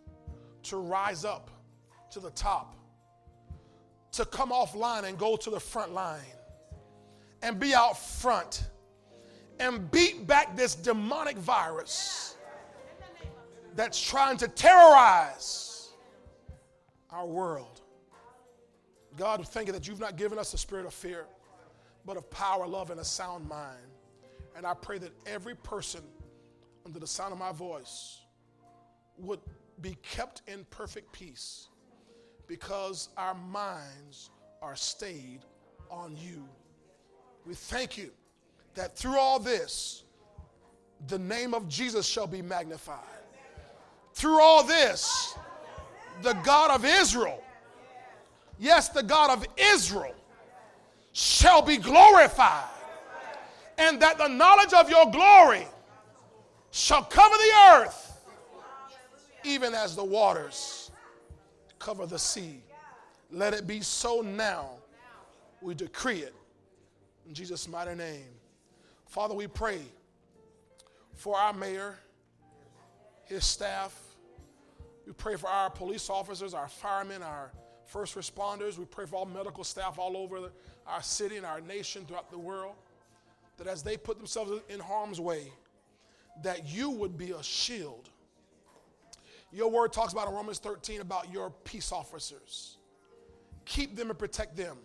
to rise up to the top, to come offline and go to the front line, and be out front and beat back this demonic virus that's trying to terrorize our world. God, thank you that you've not given us the spirit of fear, but of power, love, and a sound mind. And I pray that every person under the sound of my voice would be kept in perfect peace because our minds are stayed on you. We thank you that through all this, the name of Jesus shall be magnified. Through all this, the God of Israel, yes, the God of Israel, shall be glorified. And that the knowledge of your glory shall cover the earth, even as the waters cover the sea. Let it be so now. We decree it in Jesus' mighty name. Father, we pray for our mayor, his staff. We pray for our police officers, our firemen, our first responders. We pray for all medical staff all over our city and our nation throughout the world. That as they put themselves in harm's way, that you would be a shield. Your word talks about in Romans 13 about your peace officers. Keep them and protect them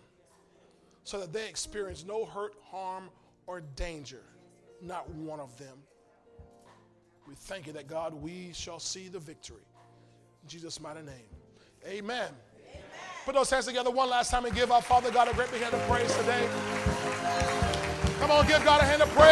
so that they experience no hurt, harm, or danger, not one of them. We thank you that, God, we shall see the victory. In Jesus' mighty name. Amen. Amen. Put those hands together one last time and give our Father God a great big hand of praise today. Come on, give God a hand of praise.